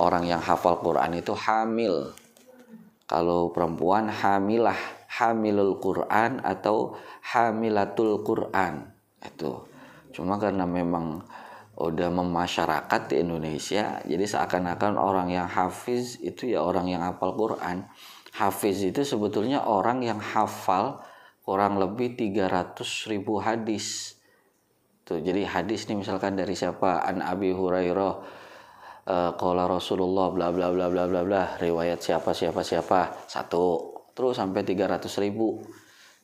orang yang hafal Quran itu hamil. Kalau perempuan hamilah hamilul Quran atau hamilatul Quran. Itu. Cuma karena memang udah memasyarakat di Indonesia jadi seakan-akan orang yang hafiz itu ya orang yang hafal Quran. Hafiz itu sebetulnya orang yang hafal kurang lebih 300 ribu hadis. Tuh jadi hadis nih misalkan dari siapa? An Abi Hurairah uh, Rasulullah bla bla bla bla bla bla riwayat siapa siapa siapa? Satu. Terus sampai 300 ribu.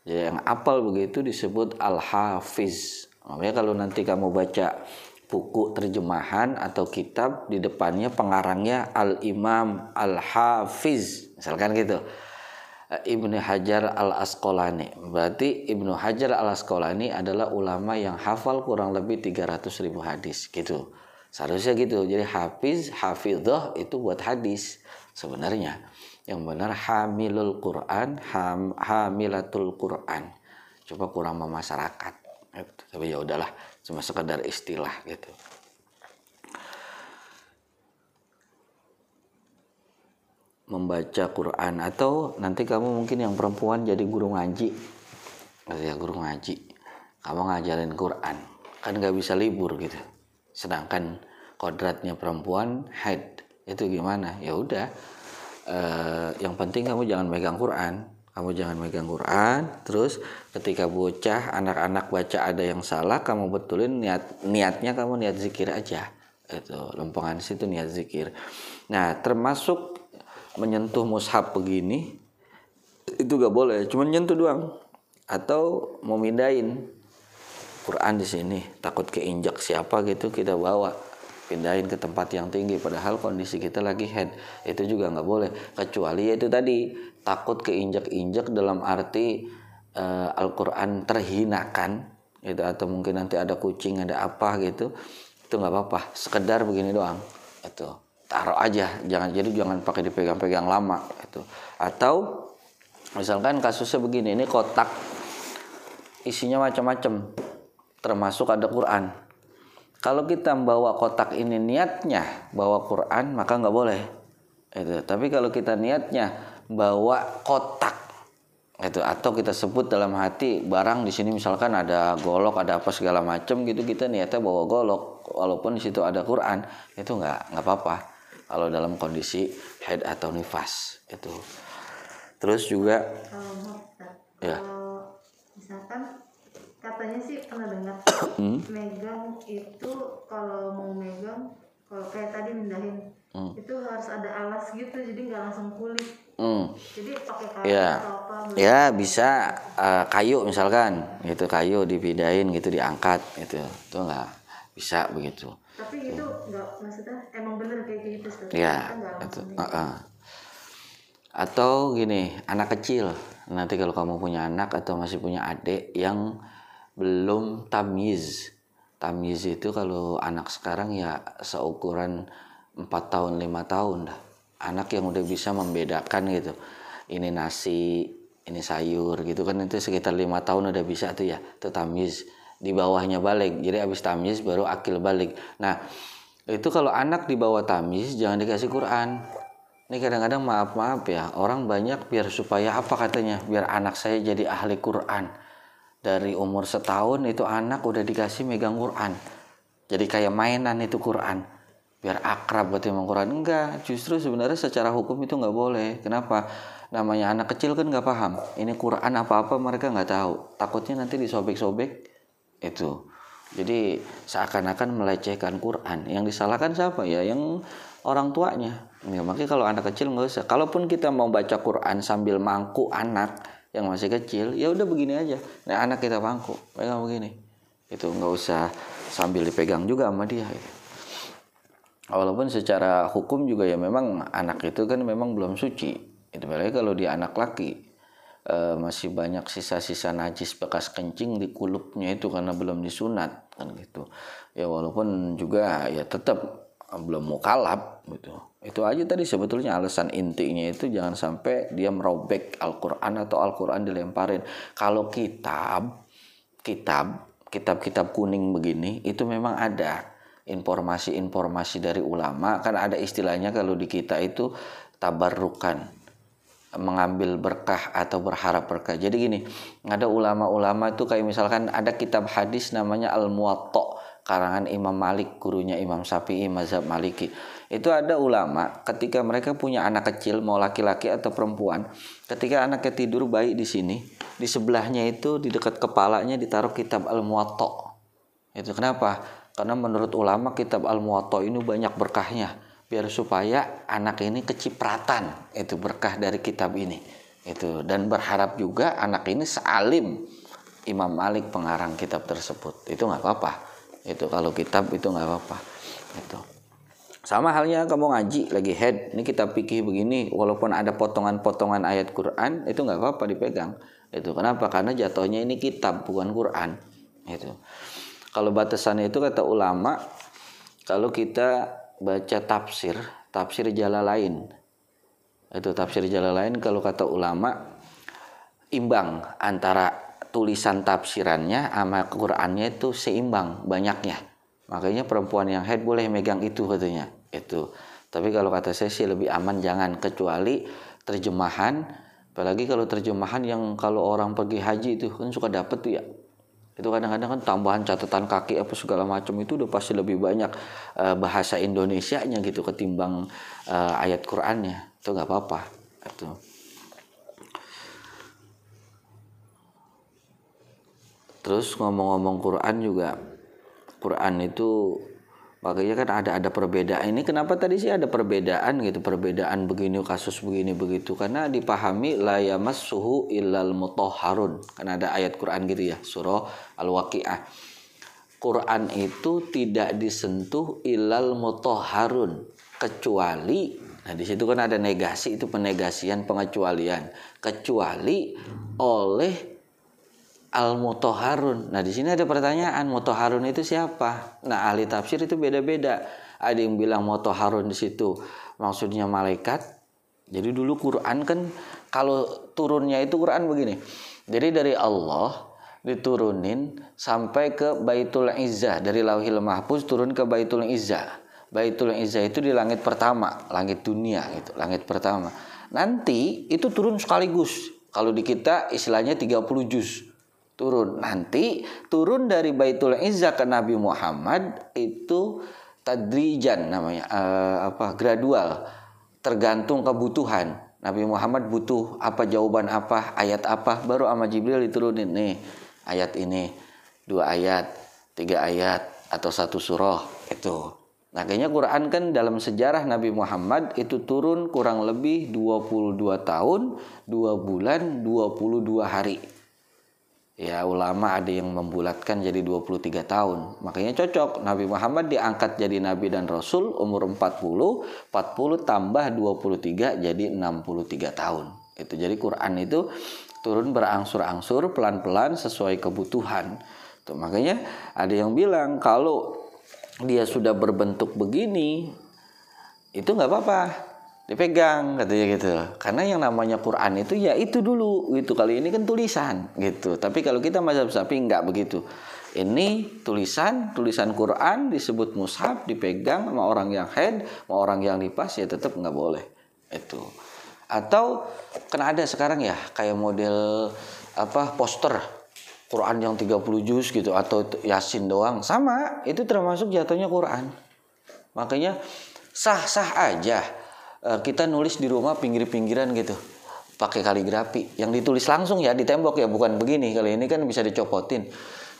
Jadi yang apal begitu disebut al-hafiz. Makanya kalau nanti kamu baca buku terjemahan atau kitab di depannya pengarangnya al-imam al-hafiz. Misalkan gitu. Ibnu Hajar al Asqalani berarti Ibnu Hajar al Asqalani adalah ulama yang hafal kurang lebih 300 ribu hadis. Gitu Seharusnya gitu. Jadi hafiz, hafidhah itu buat hadis sebenarnya. Yang benar hamilul Quran, ham, hamilatul Quran. Coba kurang memasyarakat. Tapi ya udahlah, cuma sekedar istilah gitu. membaca Quran atau nanti kamu mungkin yang perempuan jadi guru ngaji ya guru ngaji kamu ngajarin Quran kan nggak bisa libur gitu sedangkan kodratnya perempuan haid itu gimana? Ya udah. Uh, yang penting kamu jangan megang Quran. Kamu jangan megang Quran. Terus ketika bocah anak-anak baca ada yang salah kamu betulin niat niatnya kamu niat zikir aja. Itu lompongan situ niat zikir. Nah termasuk menyentuh mushaf begini itu gak boleh. Cuma nyentuh doang. Atau mau Quran di sini. Takut keinjak siapa gitu kita bawa. Pindahin ke tempat yang tinggi. Padahal kondisi kita lagi head. Itu juga nggak boleh. Kecuali itu tadi takut keinjak-injak dalam arti uh, Al-Quran terhinakan gitu. Atau mungkin nanti ada kucing ada apa gitu. Itu nggak apa-apa. Sekedar begini doang. Itu. Taruh aja. Jangan jadi jangan pakai dipegang-pegang lama itu atau misalkan kasusnya begini. Ini kotak. Isinya macam-macam termasuk ada Quran. Kalau kita membawa kotak ini niatnya bawa Quran maka nggak boleh. Itu. Tapi kalau kita niatnya bawa kotak itu atau kita sebut dalam hati barang di sini misalkan ada golok ada apa segala macam gitu kita niatnya bawa golok walaupun di situ ada Quran itu nggak nggak apa-apa kalau dalam kondisi head atau nifas itu terus juga ya katanya sih pernah dengar hmm? megang itu kalau mau megang kalau kayak tadi mindahin hmm. itu harus ada alas gitu jadi nggak langsung kulit hmm. jadi pakai kayu ya. atau apa ya bisa uh, kayu misalkan gitu kayu dipindahin gitu diangkat gitu itu nggak bisa begitu tapi itu nggak maksudnya emang bener kayak gitu ya itu uh -uh. atau gini anak kecil nanti kalau kamu punya anak atau masih punya adik yang belum tamiz. Tamiz itu kalau anak sekarang ya seukuran 4 tahun 5 tahun dah. Anak yang udah bisa membedakan gitu. Ini nasi ini sayur gitu kan itu sekitar lima tahun udah bisa tuh ya itu tamiz. Di bawahnya balik. Jadi habis tamiz baru akil balik. Nah itu kalau anak di bawah tamiz jangan dikasih Quran. Ini kadang-kadang maaf maaf ya orang banyak biar supaya apa katanya? Biar anak saya jadi ahli Quran dari umur setahun itu anak udah dikasih megang Quran. Jadi kayak mainan itu Quran. Biar akrab berarti memang Quran. Enggak justru sebenarnya secara hukum itu nggak boleh. Kenapa? Namanya anak kecil kan nggak paham. Ini Quran apa-apa mereka nggak tahu. Takutnya nanti disobek-sobek. Itu. Jadi seakan-akan melecehkan Quran. Yang disalahkan siapa ya? Yang orang tuanya. Ya, makanya kalau anak kecil nggak usah. Kalaupun kita mau baca Quran sambil mangku anak yang masih kecil ya udah begini aja. Nah anak kita bangku pegang begini. Itu nggak usah sambil dipegang juga sama dia. Walaupun secara hukum juga ya memang anak itu kan memang belum suci. Itu apalagi kalau dia anak laki e, masih banyak sisa-sisa najis bekas kencing di kulupnya itu karena belum disunat kan gitu. Ya walaupun juga ya tetap belum mukalab gitu. Itu aja tadi sebetulnya alasan intinya itu jangan sampai dia merobek Al-Qur'an atau Al-Qur'an dilemparin. Kalau kitab kitab kitab-kitab kuning begini itu memang ada informasi-informasi dari ulama kan ada istilahnya kalau di kita itu tabarrukan mengambil berkah atau berharap berkah. Jadi gini, ada ulama-ulama itu kayak misalkan ada kitab hadis namanya Al-Muwatta karangan Imam Malik, gurunya Imam Syafi'i mazhab Maliki. Itu ada ulama ketika mereka punya anak kecil mau laki-laki atau perempuan, ketika anaknya tidur baik di sini, di sebelahnya itu di dekat kepalanya ditaruh kitab Al-Muwatta. Itu kenapa? Karena menurut ulama kitab Al-Muwatta ini banyak berkahnya biar supaya anak ini kecipratan itu berkah dari kitab ini itu dan berharap juga anak ini salim Imam Malik pengarang kitab tersebut itu nggak apa-apa itu kalau kitab itu nggak apa-apa. Itu sama halnya kamu ngaji lagi head ini kita pikir begini walaupun ada potongan-potongan ayat Quran itu nggak apa-apa dipegang. Itu kenapa? Karena jatuhnya ini kitab bukan Quran. Itu kalau batasannya itu kata ulama kalau kita baca tafsir tafsir jala lain. Itu tafsir jala lain kalau kata ulama imbang antara tulisan tafsirannya sama Qurannya itu seimbang banyaknya. Makanya perempuan yang haid boleh megang itu katanya. Itu. Tapi kalau kata saya sih lebih aman jangan kecuali terjemahan apalagi kalau terjemahan yang kalau orang pergi haji itu kan suka dapet tuh ya itu kadang-kadang kan tambahan catatan kaki apa segala macam itu udah pasti lebih banyak uh, bahasa Indonesia-nya gitu ketimbang uh, ayat Qurannya itu nggak apa-apa itu Terus ngomong-ngomong Quran juga Quran itu makanya kan ada ada perbedaan. Ini kenapa tadi sih ada perbedaan gitu? Perbedaan begini kasus begini begitu. Karena dipahami layamas suhu ilal mutoharun kan ada ayat Quran gitu ya surah al-waqiah. Quran itu tidak disentuh ilal mutoharun kecuali nah di situ kan ada negasi itu penegasian pengecualian. Kecuali oleh al mutoharun. Nah di sini ada pertanyaan mutoharun itu siapa? Nah ahli tafsir itu beda-beda. Ada yang bilang mutoharun di situ maksudnya malaikat. Jadi dulu Quran kan kalau turunnya itu Quran begini. Jadi dari Allah diturunin sampai ke Baitul Izzah dari Lauhil Mahfuz turun ke Baitul Izzah. Baitul Izzah itu di langit pertama, langit dunia itu, langit pertama. Nanti itu turun sekaligus. Kalau di kita istilahnya 30 juz turun. Nanti turun dari Baitul Izzah ke Nabi Muhammad itu tadrijan namanya uh, apa gradual. Tergantung kebutuhan. Nabi Muhammad butuh apa jawaban apa ayat apa baru sama Jibril diturunin nih. Ayat ini dua ayat tiga ayat atau satu surah itu nah kayaknya Quran kan dalam sejarah Nabi Muhammad itu turun kurang lebih 22 tahun 2 bulan 22 hari ya ulama ada yang membulatkan jadi 23 tahun. Makanya cocok. Nabi Muhammad diangkat jadi nabi dan rasul umur 40 40 tambah 23 jadi 63 tahun. Itu jadi Quran itu turun berangsur-angsur pelan-pelan sesuai kebutuhan. Tuh makanya ada yang bilang kalau dia sudah berbentuk begini itu nggak apa-apa dipegang katanya gitu. Karena yang namanya Quran itu ya itu dulu gitu. Kali ini kan tulisan gitu. Tapi kalau kita mazhab sapi nggak begitu. Ini tulisan tulisan Quran disebut mushaf dipegang sama orang yang head sama orang yang lipas ya tetap nggak boleh itu. Atau kan ada sekarang ya kayak model apa poster Quran yang 30 juz gitu atau Yasin doang. Sama itu termasuk jatuhnya Quran. Makanya sah-sah aja Eh, kita nulis di rumah pinggir-pinggiran gitu. Pakai kaligrafi. Yang ditulis langsung ya di tembok ya bukan begini. Kalau ini kan bisa dicopotin.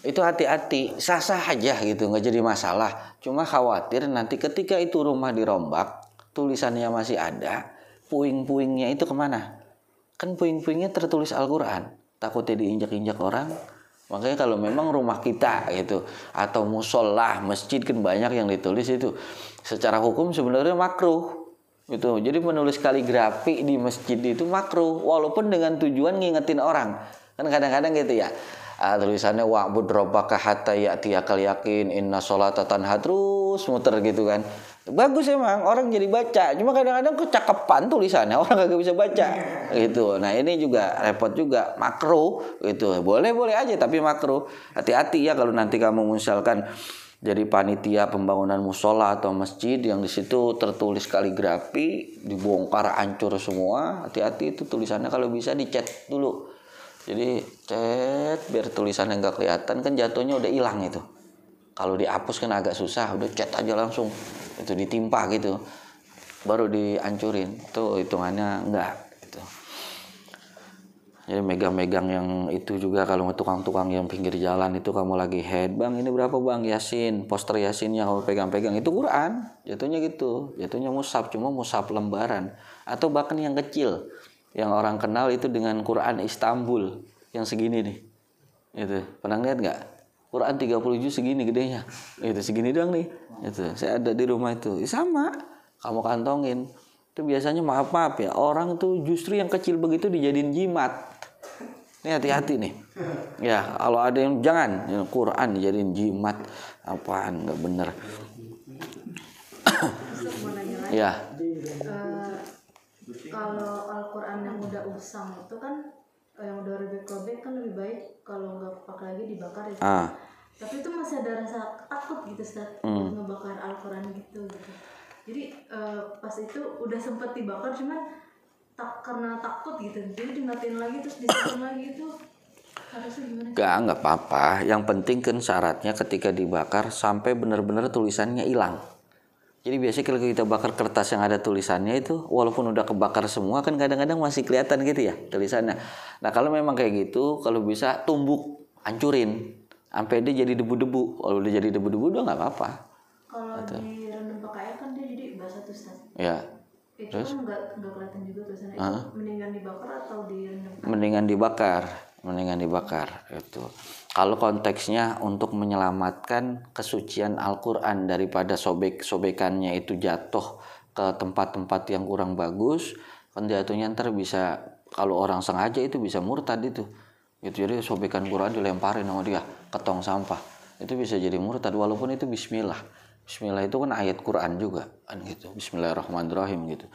Itu hati-hati. Sah-sah aja gitu nggak jadi masalah. Cuma khawatir nanti ketika itu rumah dirombak tulisannya masih ada puing-puingnya itu ke mana? Kan puing-puingnya tertulis Al-Quran. Takutnya diinjak-injak orang. Makanya kalau memang rumah kita gitu atau musola masjid kan banyak yang ditulis itu. Secara hukum sebenarnya makruh gitu. Jadi menulis kaligrafi di masjid itu makruh walaupun dengan tujuan ngingetin orang. Kan kadang-kadang gitu ya. Uh, tulisannya wa'bud rabbaka hatta ya'tiyakal yakin inna sholata tanha terus muter gitu kan. Bagus emang orang jadi baca. Cuma kadang-kadang kecakapan tulisannya orang gak bisa baca. Gitu. Nah ini juga repot juga. Makro gitu. Boleh boleh aja tapi makro hati-hati ya kalau nanti kamu misalkan jadi panitia pembangunan musola atau masjid yang di situ tertulis kaligrafi dibongkar hancur semua. Hati-hati itu tulisannya kalau bisa dicat dulu. Jadi cat biar tulisannya nggak kelihatan kan jatuhnya udah hilang itu. Kalau dihapus kan agak susah udah cat aja langsung. Itu ditimpa gitu baru dihancurin. Tuh hitungannya enggak jadi megang-megang yang itu juga kalau tukang-tukang yang pinggir jalan itu kamu lagi head bang ini berapa bang? Yasin poster yasin yang kamu pegang-pegang. Itu Quran jatuhnya gitu. Jatuhnya musab cuma musab lembaran. Atau bahkan yang kecil yang orang kenal itu dengan Quran Istanbul yang segini nih. Itu pernah lihat nggak? Quran 30 juz segini gedenya. Itu segini doang nih. Itu saya ada di rumah itu. Sama kamu kantongin itu biasanya maaf maaf ya orang tuh justru yang kecil begitu dijadiin jimat ini hati-hati nih. Ya, kalau ada yang jangan ya, Quran jadiin jimat apaan nggak bener. ya. Uh, kalau Al-Quran yang udah usang itu kan yang udah robek-robek kan lebih baik kalau nggak pakai lagi dibakar ya. Ah. Tapi itu masih ada rasa takut gitu saat hmm. ngebakar Al-Quran gitu, gitu. Jadi uh, pas itu udah sempet dibakar cuman tak karena takut gitu jadi dimatiin lagi terus disimpan lagi itu Gak, nggak apa-apa. Yang penting kan syaratnya ketika dibakar sampai benar-benar tulisannya hilang. Jadi biasanya kalau kita bakar kertas yang ada tulisannya itu walaupun udah kebakar semua kan kadang-kadang masih kelihatan gitu ya tulisannya. Nah kalau memang kayak gitu kalau bisa tumbuk hancurin sampai dia jadi debu-debu. Kalau udah jadi debu-debu udah nggak apa-apa. Kalau gitu. direndam pakai air kan dia jadi tuh Ya itu Terus? kan nggak nggak kelihatan juga tulisannya. Uh? mendingan dibakar atau direndam? Mendingan dibakar, mendingan dibakar itu. Kalau konteksnya untuk menyelamatkan kesucian Al-Qur'an daripada sobek-sobekannya itu jatuh ke tempat-tempat yang kurang bagus, kan jatuhnya ntar bisa kalau orang sengaja itu bisa murtad itu. Itu jadi sobekan Quran dilemparin sama dia ke tong sampah. Itu bisa jadi murtad walaupun itu bismillah Bismillah itu kan ayat Quran juga kan gitu. Bismillahirrahmanirrahim gitu.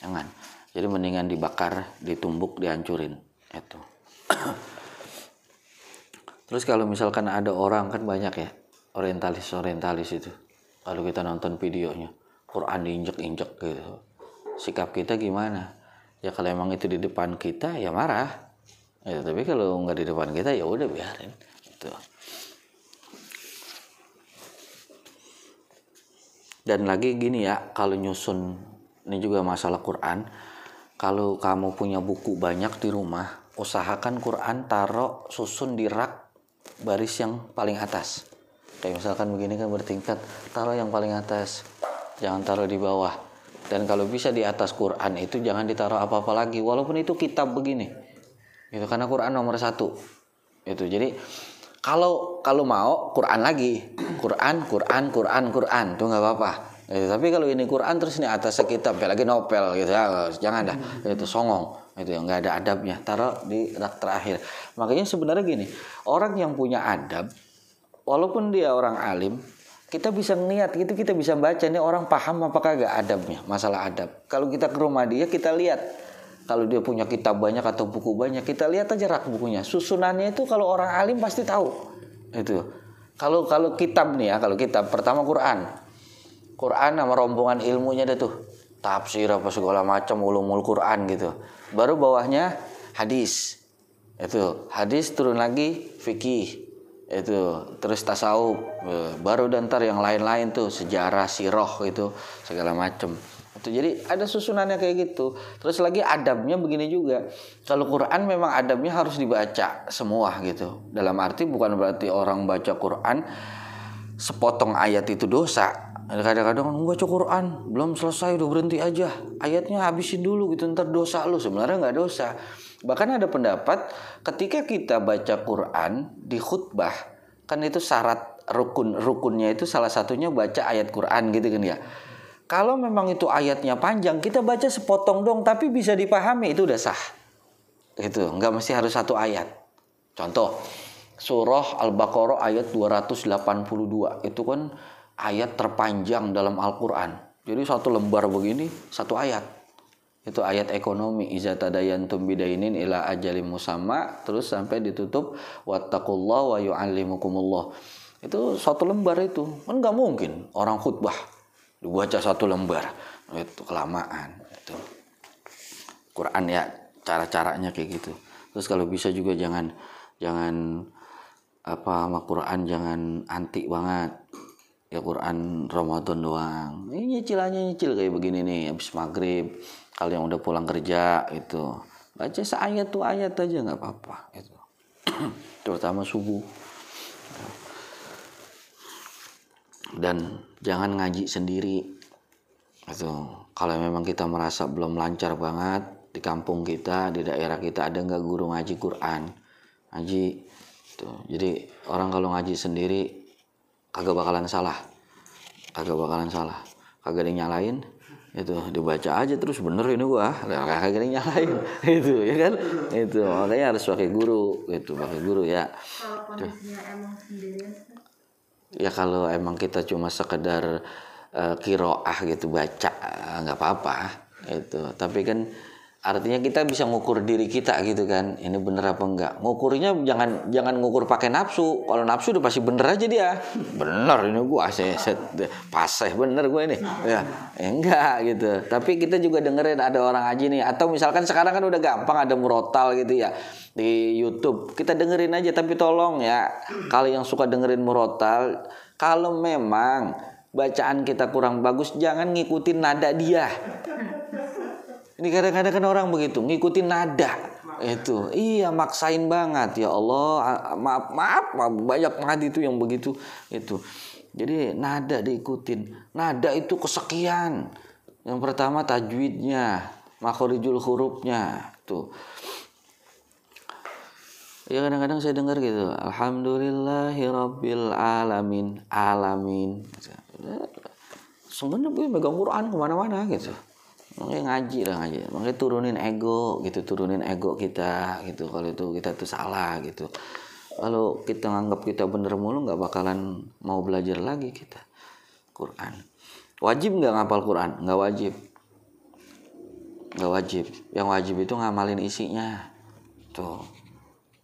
Jangan. Jadi mendingan dibakar, ditumbuk, dihancurin. Itu. Terus kalau misalkan ada orang kan banyak ya orientalis orientalis itu. Kalau kita nonton videonya, Quran diinjek-injek gitu. Sikap kita gimana? Ya kalau emang itu di depan kita ya marah. Ya, tapi kalau nggak di depan kita ya udah biarin. Gitu. Dan lagi gini ya kalau nyusun ini juga masalah Quran kalau kamu punya buku banyak di rumah usahakan Quran taruh susun di rak baris yang paling atas. Kayak misalkan begini kan bertingkat taruh yang paling atas jangan taruh di bawah. Dan kalau bisa di atas Quran itu jangan ditaruh apa-apa lagi walaupun itu kitab begini. Itu karena Quran nomor satu. Itu jadi kalau kalau mau Quran lagi. Quran Quran Quran Quran. Tuh nggak apa-apa. Eh, tapi kalau ini Quran terus ini atas kitab ya lagi novel gitu ya. Jangan dah. Itu songong. Itu nggak ada adabnya. Taruh di rak terakhir. Makanya sebenarnya gini orang yang punya adab walaupun dia orang alim kita bisa ngeliat gitu kita bisa baca nih orang paham apakah gak adabnya masalah adab. Kalau kita ke rumah dia kita lihat kalau dia punya kitab banyak atau buku banyak kita lihat aja rak bukunya. Susunannya itu kalau orang alim pasti tahu. Itu. Kalau kalau kitab nih ya kalau kitab pertama Quran. Quran sama rombongan ilmunya deh tuh. Tafsir apa segala macam ulumul Quran gitu. Baru bawahnya hadis. Itu. Hadis turun lagi fikih. Itu. Terus tasawuf. Baru dan ntar yang lain-lain tuh sejarah siroh itu segala macam itu jadi ada susunannya kayak gitu. Terus lagi adabnya begini juga. Kalau Quran memang adabnya harus dibaca semua gitu. Dalam arti bukan berarti orang baca Quran sepotong ayat itu dosa. Kadang-kadang baca Quran belum selesai udah berhenti aja. Ayatnya habisin dulu gitu ntar dosa lu. Sebenarnya nggak dosa. Bahkan ada pendapat ketika kita baca Quran di khutbah kan itu syarat rukun rukunnya itu salah satunya baca ayat Quran gitu kan ya kalau memang itu ayatnya panjang, kita baca sepotong dong, tapi bisa dipahami itu udah sah. Itu nggak mesti harus satu ayat. Contoh, surah Al-Baqarah ayat 282 itu kan ayat terpanjang dalam Al-Qur'an. Jadi satu lembar begini, satu ayat. Itu ayat ekonomi iza bidainin ila ajalim musamma terus sampai ditutup wattaqullah wa yu'allimukumullah itu satu lembar itu kan nggak mungkin orang khutbah dibaca satu lembar. Itu kelamaan itu. Quran ya cara-caranya kayak gitu. Terus kalau bisa juga jangan jangan apa sama Quran jangan anti banget. Ya Quran Ramadan doang. Ini nyicilannya nyicil kayak begini nih habis maghrib kalau yang udah pulang kerja itu baca seayat tuh ayat aja nggak apa-apa itu terutama subuh dan jangan ngaji sendiri itu kalau memang kita merasa belum lancar banget di kampung kita di daerah kita ada nggak guru ngaji Quran ngaji Tuh. Gitu. Jadi orang kalau ngaji sendiri kagak bakalan salah. Kagak bakalan salah. Kagak ada yang nyalain itu dibaca aja terus bener ini gua kagak ada yang nyalain itu ya kan itu makanya harus pakai guru itu pakai guru ya ya kalau emang kita cuma sekedar uh, kiroah gitu baca nggak apa-apa itu tapi kan artinya kita bisa ngukur diri kita gitu kan. Ini bener apa enggak? Ngukurnya jangan jangan ngukur pakai nafsu. Kalau nafsu udah pasti bener aja dia. Bener ini gua aset paseh bener gue ini. Ya, ya enggak gitu. Tapi kita juga dengerin ada orang aja nih. Atau misalkan sekarang kan udah gampang ada murotal gitu ya di YouTube. Kita dengerin aja tapi tolong ya kalau yang suka dengerin murotal kalau memang bacaan kita kurang bagus jangan ngikutin nada dia ini kadang-kadang kan orang begitu, ngikutin nada. Itu, iya maksain banget ya Allah. Maaf, maaf, maaf banyak banget itu yang begitu itu. Jadi nada diikutin. Nada itu kesekian. Yang pertama tajwidnya, makhorijul hurufnya. Tuh. Ya kadang-kadang saya dengar gitu. Alhamdulillahirabbil alamin. Alamin. Sebenarnya gue megang Quran ke mana-mana gitu makanya ngaji lah ngaji. Makanya turunin ego gitu turunin ego kita gitu. Kalau itu kita tuh salah gitu. Kalau kita nganggap kita bener mulu nggak bakalan mau belajar lagi kita. Quran. Wajib nggak ngapal Quran? Nggak wajib. Nggak wajib. Yang wajib itu ngamalin isinya. Tuh.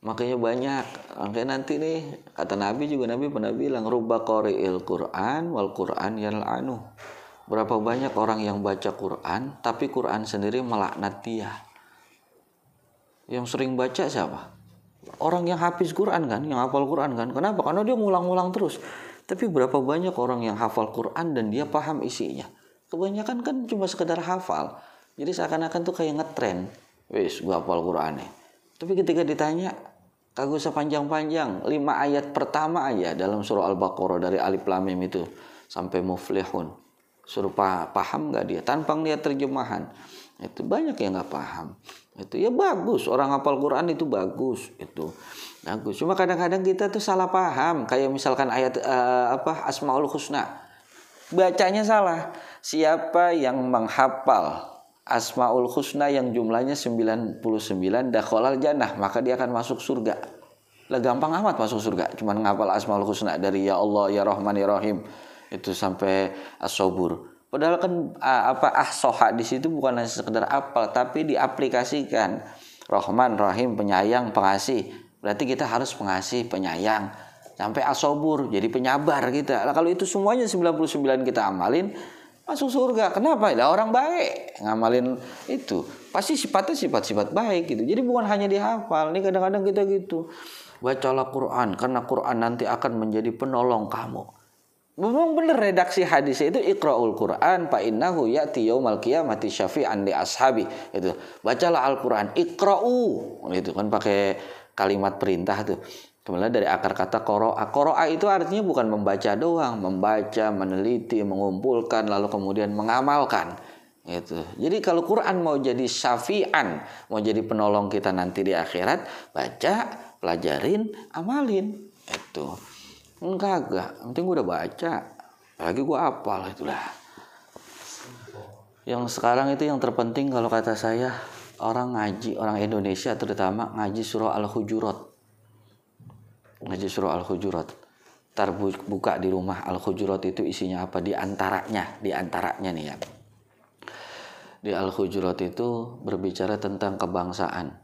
Makanya banyak. Makanya nanti nih kata Nabi juga Nabi pernah bilang rubba qari'il Quran wal Quran anu Berapa banyak orang yang baca Quran, tapi Quran sendiri melaknat dia. Yang sering baca siapa? Orang yang habis Quran kan, yang hafal Quran kan. Kenapa? Karena dia ngulang-ngulang terus. Tapi berapa banyak orang yang hafal Quran dan dia paham isinya? Kebanyakan kan cuma sekedar hafal. Jadi seakan-akan tuh kayak ngetren. Wis, gua hafal Quran nih. Tapi ketika ditanya, kagak usah panjang-panjang. Lima ayat pertama aja dalam surah Al-Baqarah dari Alif Lam Mim itu sampai muflihun suruh paham nggak dia? Tanpa lihat terjemahan. Itu banyak yang nggak paham. Itu ya bagus. Orang hafal Quran itu bagus. Itu bagus. Cuma kadang-kadang kita tuh salah paham. Kayak misalkan ayat uh, apa asmaul husna. Bacanya salah. Siapa yang menghafal asmaul husna yang jumlahnya 99 dakhalal jannah maka dia akan masuk surga. Lah gampang amat masuk surga. Cuman ngapal asmaul husna dari ya Allah ya Rahman ya Rahim itu sampai asobur padahal kan apa ah soha di situ bukan hanya sekedar apal tapi diaplikasikan. Rahman Rahim penyayang pengasih. Berarti kita harus pengasih penyayang. Sampai asobur jadi penyabar kita. Nah, kalau itu semuanya 99 kita amalin masuk surga. Kenapa? Ya orang baik ngamalin itu. Pasti sifatnya sifat-sifat baik gitu. Jadi bukan hanya dihafal. Ini kadang-kadang kita gitu. Bacalah Quran karena Quran nanti akan menjadi penolong kamu Memang benar redaksi hadis itu Iqra'ul Quran fa innahu ya'ti yaumal qiyamati syafi'an li ashabi itu. Bacalah Al-Qur'an Iqra'u itu kan pakai kalimat perintah tuh. Kemudian dari akar kata qara'a. Qara'a itu artinya bukan membaca doang, membaca, meneliti, mengumpulkan lalu kemudian mengamalkan. Itu. Jadi kalau Quran mau jadi syafi'an, mau jadi penolong kita nanti di akhirat, baca, pelajarin, amalin. Itu. Enggak, enggak. Penting gue udah baca. Lagi gue apal itulah. Yang sekarang itu yang terpenting kalau kata saya orang ngaji, orang Indonesia terutama ngaji surah Al-Hujurat. Ngaji surah Al-Hujurat. Ntar buka di rumah Al-Hujurat itu isinya apa? Di antaranya, di antaranya nih ya. Di Al-Hujurat itu berbicara tentang kebangsaan.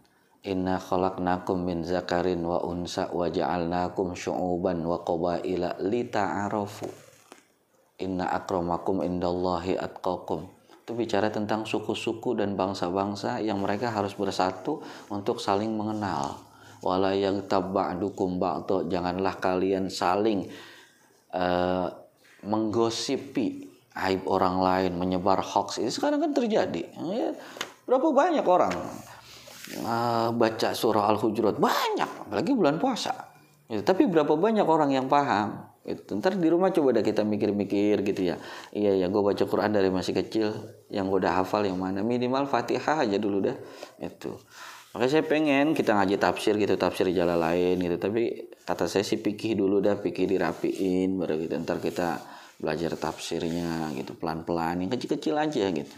Inna khalaqnakum min zakarin wa unsa wa ja'alnakum syu'uban wa qabaila lita'arafu. Inna akramakum indallahi atqakum. Itu bicara tentang suku-suku dan bangsa-bangsa yang mereka harus bersatu untuk saling mengenal. Wala yang tabba'dukum ba'du. Janganlah kalian saling uh, menggosipi aib orang lain, menyebar hoax. Itu sekarang kan terjadi. Ya, berapa banyak orang uh, baca surah Al-Hujurat. Banyak apalagi bulan puasa. Ya, tapi berapa banyak orang yang paham? Itu ntar di rumah coba dah kita mikir-mikir gitu ya. Iya ya gue baca Quran dari masih kecil. Yang gue udah hafal yang mana? Minimal Fatihah aja dulu dah. Itu makanya saya pengen kita ngaji tafsir gitu tafsir jalan lain gitu. Tapi kata saya sih pikir dulu dah pikir dirapiin baru gitu. Ntar kita belajar tafsirnya gitu pelan-pelan. Yang kecil-kecil aja gitu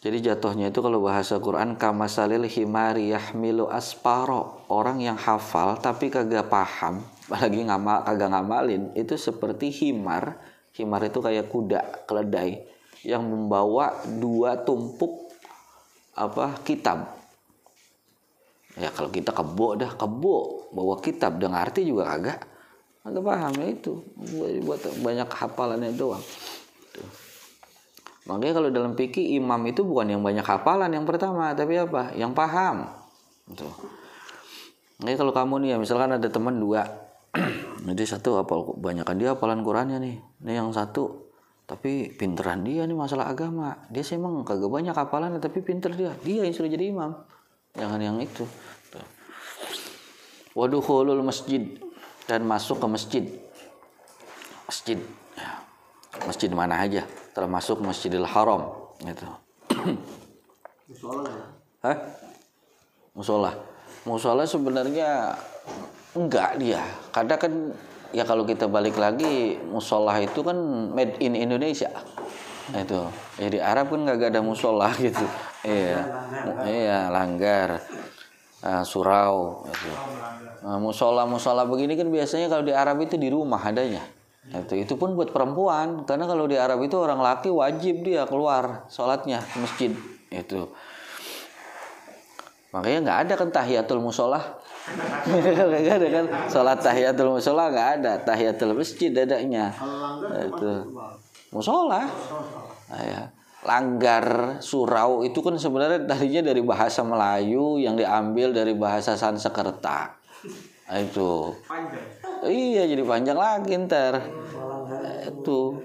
Jadi jatuhnya itu kalau bahasa Quran kamasalil himari yahmilu asparo. Orang yang hafal tapi kagak paham, apalagi ngamal kagak ngamalin, itu seperti himar. Himar itu kayak kuda, keledai yang membawa dua tumpuk apa kitab. Ya kalau kita kebo dah kebo bawa kitab dengan arti juga kagak. Kagak paham ya itu. Buat banyak hafalannya doang. Makanya kalau dalam fikih imam itu bukan yang banyak hafalan yang pertama, tapi apa? Yang paham. Gitu. Jadi kalau kamu nih ya misalkan ada teman dua, jadi satu apa banyakkan dia hafalan Qurannya nih. Ini yang satu tapi pinteran dia nih masalah agama. Dia sih emang kagak banyak hafalan tapi pinter dia. Dia yang sudah jadi imam. Jangan yang itu. Waduhulul masjid dan masuk ke masjid. Masjid. Ya. Masjid mana aja termasuk Masjidil Haram gitu. Musola Hah? Musola. Musola sebenarnya enggak dia. Kadang kan ya kalau kita balik lagi musola itu kan made in Indonesia. Itu. Ya di Arab kan nggak ada musola gitu. Iya. Iya, langgar. Uh, surau gitu. Nah, musola musola begini kan biasanya kalau di Arab itu di rumah adanya itu itu pun buat perempuan. Karena kalau di Arab itu orang laki wajib dia keluar sholatnya ke masjid. Itu. Makanya nggak ada kan tahiyatul musola nggak ada kan? Sholat tahiyatul musola nggak ada. Tahiyatul masjid adanya itu. Musola nah, ya. langgar surau itu kan sebenarnya tadinya dari bahasa Melayu yang diambil dari bahasa Sanskerta nah, itu. Iya jadi panjang lagi ntar. Itu.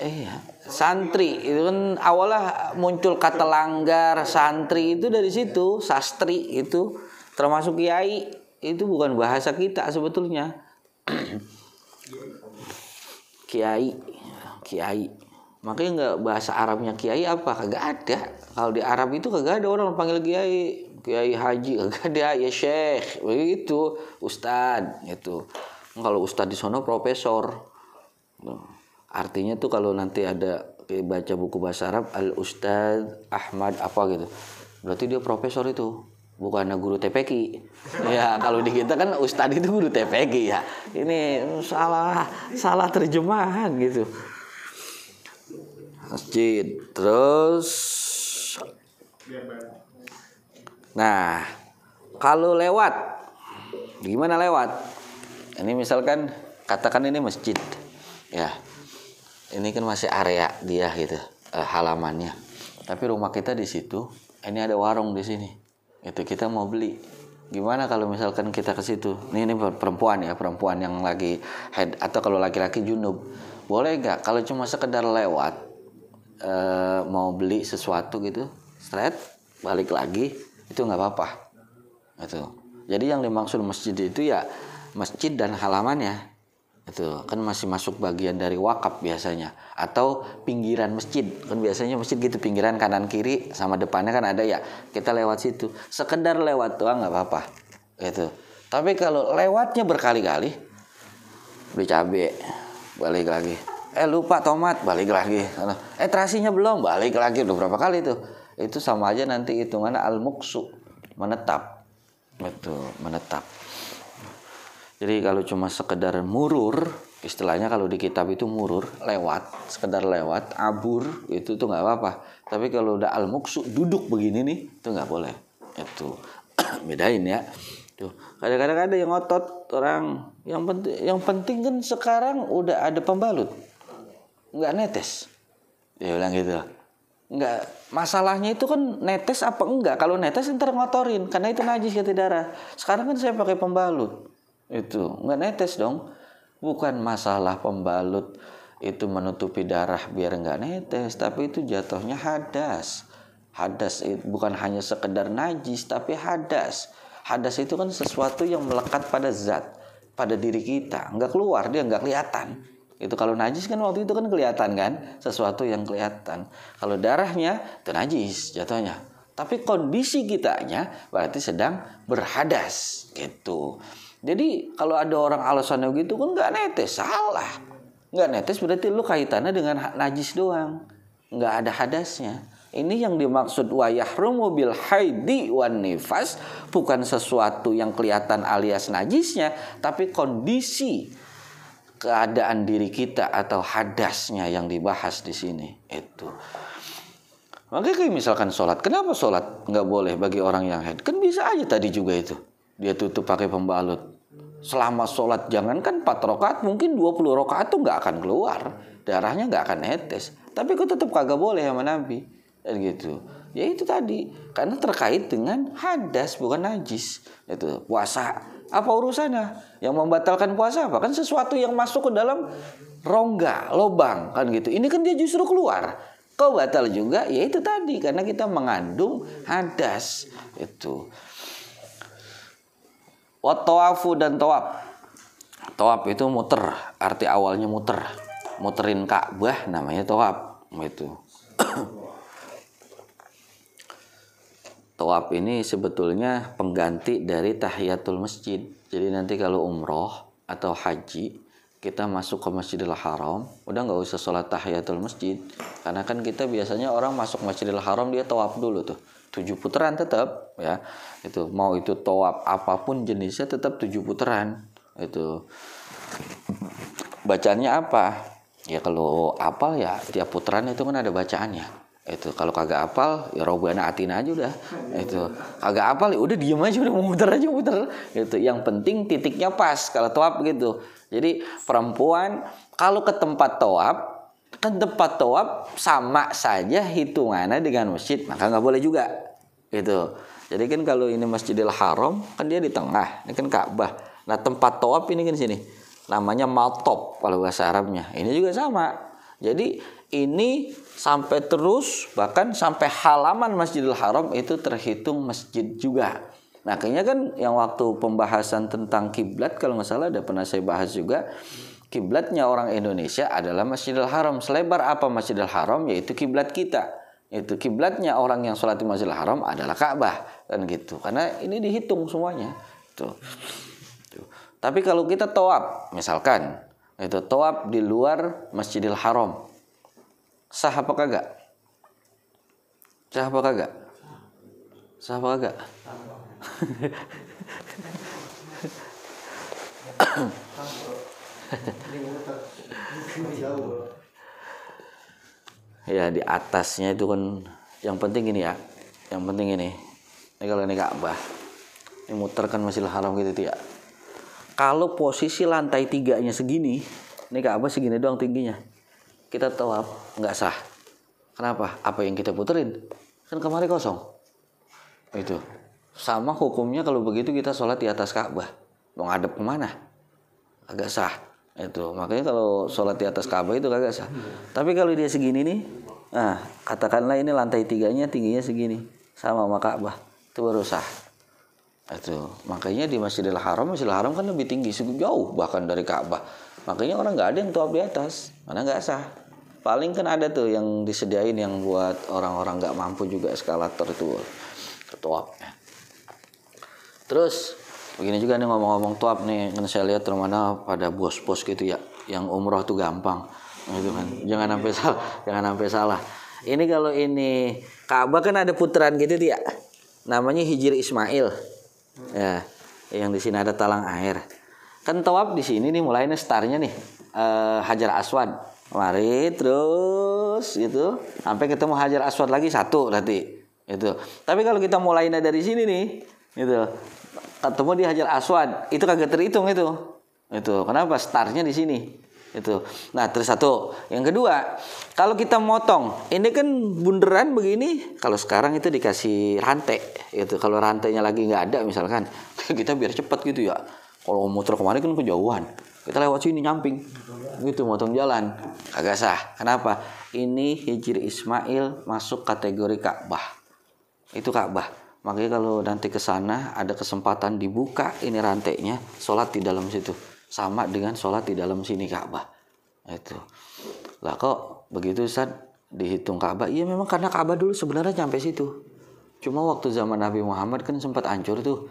Iya. Santri. Itu kan awalnya muncul kata langgar santri itu dari situ sastri itu. Termasuk kiai itu bukan bahasa kita sebetulnya. Kiai. Kiai. Makanya nggak bahasa Arabnya kiai apa? Kagak ada. Kalau di Arab itu kagak ada orang panggil kiai kiai haji kagak ada ya syekh. Begitu ustad gitu. Kalau ustad di sana profesor. Artinya tuh kalau nanti ada baca buku bahasa Arab al ustad Ahmad apa gitu. Berarti dia profesor itu bukan guru TPQ ya kalau di kita kan ustad itu guru TPQ ya. Ini salah salah terjemahan gitu. Masjid terus Nah, kalau lewat, gimana lewat? Ini misalkan katakan ini masjid, ya. Ini kan masih area dia gitu, eh, halamannya. Tapi rumah kita di situ, ini ada warung di sini. Itu kita mau beli. Gimana kalau misalkan kita ke situ? Ini ini perempuan ya, perempuan yang lagi head atau kalau laki-laki junub. Boleh nggak kalau cuma sekedar lewat eh, mau beli sesuatu gitu, straight balik lagi itu nggak apa-apa. Itu. Jadi yang dimaksud masjid itu ya masjid dan halamannya. Itu. Kan masih masuk bagian dari wakaf biasanya. Atau pinggiran masjid. Kan biasanya masjid gitu pinggiran kanan kiri sama depannya kan ada ya. Kita lewat situ. Sekedar lewat doang nggak apa-apa. Itu. Tapi kalau lewatnya berkali-kali beli cabe balik lagi. Eh lupa tomat balik lagi. Eh terasinya belum balik lagi. Udah berapa kali tuh itu sama aja nanti hitungan al muksu menetap. Betul menetap. Jadi kalau cuma sekedar murur istilahnya kalau di kitab itu murur lewat sekedar lewat abur itu tuh nggak apa-apa. Tapi kalau udah al muksu duduk begini nih itu nggak boleh. Itu bedain ya. Tuh kadang-kadang ada yang ngotot orang. Yang penting yang penting kan sekarang udah ada pembalut. Nggak netes. Dia bilang gitu nggak. Masalahnya itu kan netes apa enggak? Kalau netes ntar ngotorin karena itu najis kata darah. Sekarang kan saya pakai pembalut. Itu nggak netes dong. Bukan masalah pembalut itu menutupi darah biar nggak netes tapi itu jatuhnya hadas. Hadas itu bukan hanya sekedar najis tapi hadas. Hadas itu kan sesuatu yang melekat pada zat pada diri kita. Nggak keluar dia nggak kelihatan itu kalau najis kan waktu itu kan kelihatan kan sesuatu yang kelihatan kalau darahnya itu najis jatuhnya tapi kondisi kitanya berarti sedang berhadas gitu jadi kalau ada orang alasannya gitu kan nggak netes, salah. Nggak netes berarti lu kaitannya dengan najis doang. Nggak ada hadasnya. Ini yang dimaksud wayahrumu bil haidi wan nifas bukan sesuatu yang kelihatan alias najisnya, tapi kondisi keadaan diri kita atau hadasnya yang dibahas di sini itu. Makanya kayak misalkan sholat, kenapa sholat nggak boleh bagi orang yang haid? Kan bisa aja tadi juga itu. Dia tutup pakai pembalut. Selama sholat jangankan 4 rakaat mungkin 20 rakaat tuh nggak akan keluar. Darahnya nggak akan netes. Tapi kok tetap kagak boleh sama Nabi? Dan gitu. Ya itu tadi. Karena terkait dengan hadas bukan najis. Itu puasa apa urusannya yang membatalkan puasa apa kan sesuatu yang masuk ke dalam rongga lobang kan gitu ini kan dia justru keluar kau batal juga ya itu tadi karena kita mengandung hadas itu Watawafu dan tawaf. Tawaf itu muter, arti awalnya muter. Muterin Ka'bah namanya tawaf. Itu. Tawaf ini sebetulnya pengganti dari tahiyatul masjid. Jadi nanti kalau umroh atau haji kita masuk ke Masjidil Haram, udah nggak usah sholat tahiyatul masjid, karena kan kita biasanya orang masuk Masjidil Haram dia tawaf dulu tuh. Tujuh putaran tetap ya. Itu mau itu toab apa pun jenisnya tetap tujuh putaran itu. Bacaannya apa? Ya kalau apal ya tiap putaran itu kan ada bacaannya itu kalau kagak apal ya robana atina aja udah. Itu kagak apal ya udah diem aja udah muter aja muter. Itu yang penting titiknya pas kalau toab gitu. Jadi perempuan kalau ke tempat toab kan tempat tawaf sama saja hitungannya dengan masjid maka nggak boleh juga. Gitu. Jadi kan kalau ini Masjidil Haram kan dia di tengah ini kan Ka'bah. Nah tempat tawaf ini kan sini namanya maltop kalau bahasa Arabnya. Ini juga sama. Jadi ini sampai terus bahkan sampai halaman Masjidil Haram itu terhitung masjid juga nah kayaknya kan yang waktu pembahasan tentang kiblat kalau nggak salah ada pernah saya bahas juga kiblatnya orang Indonesia adalah Masjidil Haram. Selebar apa Masjidil Haram yaitu kiblat kita. Itu kiblatnya orang yang sholat di Masjidil Haram adalah Ka'bah dan gitu. Karena ini dihitung semuanya. Tuh. Tuh. Tapi kalau kita toab, misalkan itu toab di luar Masjidil Haram, sah apa kagak? Sah apa kagak? Sah apa kagak? ya di atasnya itu kan yang penting ini ya yang penting ini ini kalau ini Ka'bah ini muter kan masih haram gitu ya kalau posisi lantai tiganya segini ini Ka'bah segini doang tingginya kita tahu nggak sah. Kenapa? Apa yang kita puterin? Kan kemarin kosong. Itu. Sama hukumnya kalau begitu kita sholat di atas Ka'bah. Mau ngadep ke mana? Agak sah. Itu. Makanya kalau sholat di atas Ka'bah itu kagak sah. Tapi kalau dia segini nih nah katakanlah ini lantai tiganya tingginya segini. Sama sama Ka'bah. Itu baru sah. Itu. Makanya di Masjidil Haram Masjidil Haram kan lebih tinggi jauh bahkan dari Ka'bah. Makanya orang nggak ada yang tuap di atas. Mana nggak sah paling kan ada tuh yang disediain yang buat orang-orang nggak mampu juga eskalator itu tuap terus begini juga nih ngomong-ngomong tuap nih kan saya lihat termana pada bos-bos gitu ya yang umroh tuh gampang gitu kan. Jangan sampai salah jangan sampai salah. Ini kalau ini Ka'bah kan ada putaran gitu ya namanya Hijir Ismail. Ya yang di sini ada talang air. Kan tawaf di sini nih mulainya startnya nih uh, Hajar Aswad mari terus gitu. Sampai ketemu Hajar Aswad lagi satu nanti itu tapi kalau kita mulainya dari sini nih itu ketemu di Hajar Aswad itu kagak terhitung itu itu kenapa? Startnya di sini itu nah terus satu. Yang kedua kalau kita motong ini kan bunderan begini kalau sekarang itu dikasih rantai itu kalau rantainya lagi nggak ada misalkan kita biar cepat gitu ya kalau motor kemarin kan kejauhan. Kita lewat sini nyamping. Gitu motong jalan. Kagak sah. Kenapa? Ini hijri Ismail masuk kategori Ka'bah. Itu Ka'bah. Makanya kalau nanti ke sana ada kesempatan dibuka ini rantainya sholat di dalam situ. Sama dengan sholat di dalam sini Ka'bah. Itu. Lah kok begitu Ustaz? Dihitung Ka'bah? Iya memang karena Ka'bah dulu sebenarnya sampai situ. Cuma waktu zaman Nabi Muhammad kan sempat hancur tuh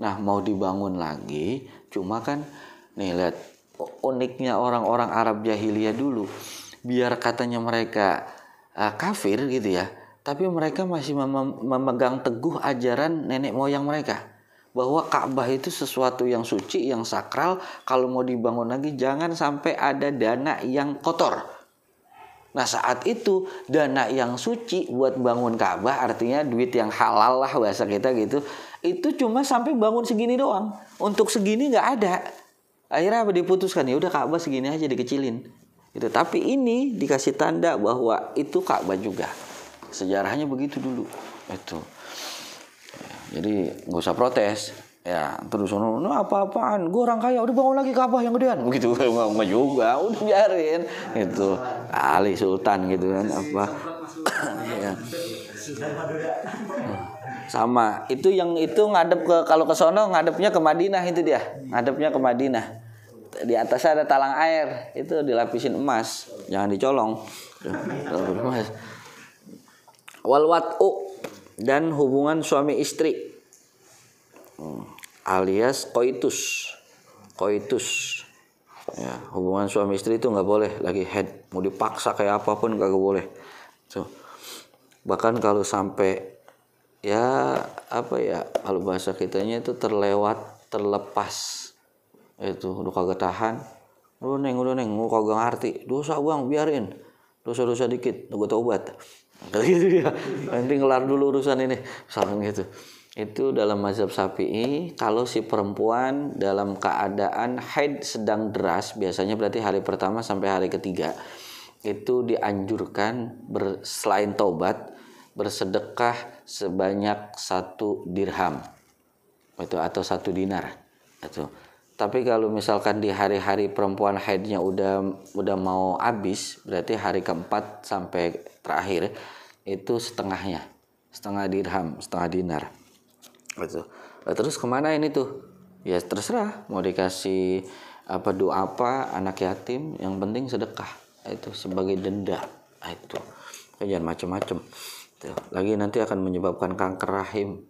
nah mau dibangun lagi cuma kan nih lihat uniknya orang-orang Arab jahiliyah dulu biar katanya mereka uh, kafir gitu ya tapi mereka masih mem memegang teguh ajaran nenek moyang mereka bahwa Ka'bah itu sesuatu yang suci, yang sakral. Kalau mau dibangun lagi jangan sampai ada dana yang kotor. Nah saat itu dana yang suci buat bangun Ka'bah artinya duit yang halal lah bahasa kita gitu. Itu cuma sampai bangun segini doang. Untuk segini nggak ada. Akhirnya apa diputuskan? Ya udah Ka'bah segini aja dikecilin. Itu tapi ini dikasih tanda bahwa itu Ka'bah juga. Sejarahnya begitu dulu. Itu. Jadi nggak usah protes. Ya terus ono no, apa-apaan? Gue orang kaya udah bangun lagi Ka'bah yang gedean. Begitu. Nggak juga. Udah biarin. Itu Ali Sultan gitu kan apa. Ya. Sama. Itu yang itu ngadep ke kalau ke sono ngadepnya ke Madinah itu dia. Ngadepnya ke Madinah. Di atas ada talang air. Itu dilapisin emas. Jangan dicolong. Emas. Wal wat'u dan hubungan suami istri. Hmm, alias koitus. Koitus. Ya hubungan suami istri itu nggak boleh lagi head. Mau dipaksa kayak apa pun nggak boleh. Tuh bahkan kalau sampai ya apa ya kalau bahasa kitanya itu terlewat terlepas. Itu udah kagak tahan. Udah neng udah neng mau kagak ngerti. Dosa bang biarin. Dosa dosa dikit tunggu taubat. Gitu ya. Nanti ngelar dulu urusan ini. Misalkan gitu. Itu dalam mazhab sapi'i kalau si perempuan dalam keadaan haid sedang deras biasanya berarti hari pertama sampai hari ketiga itu dianjurkan ber, selain taubat bersedekah sebanyak satu dirham itu atau satu dinar itu tapi kalau misalkan di hari-hari perempuan haidnya udah udah mau habis, berarti hari keempat sampai terakhir itu setengahnya, setengah dirham, setengah dinar. Nah, terus ke mana ini tuh? Ya terserah mau dikasih apa doa apa anak yatim, yang penting sedekah itu sebagai denda. Itu jangan macam-macam. Lagi nanti akan menyebabkan kanker rahim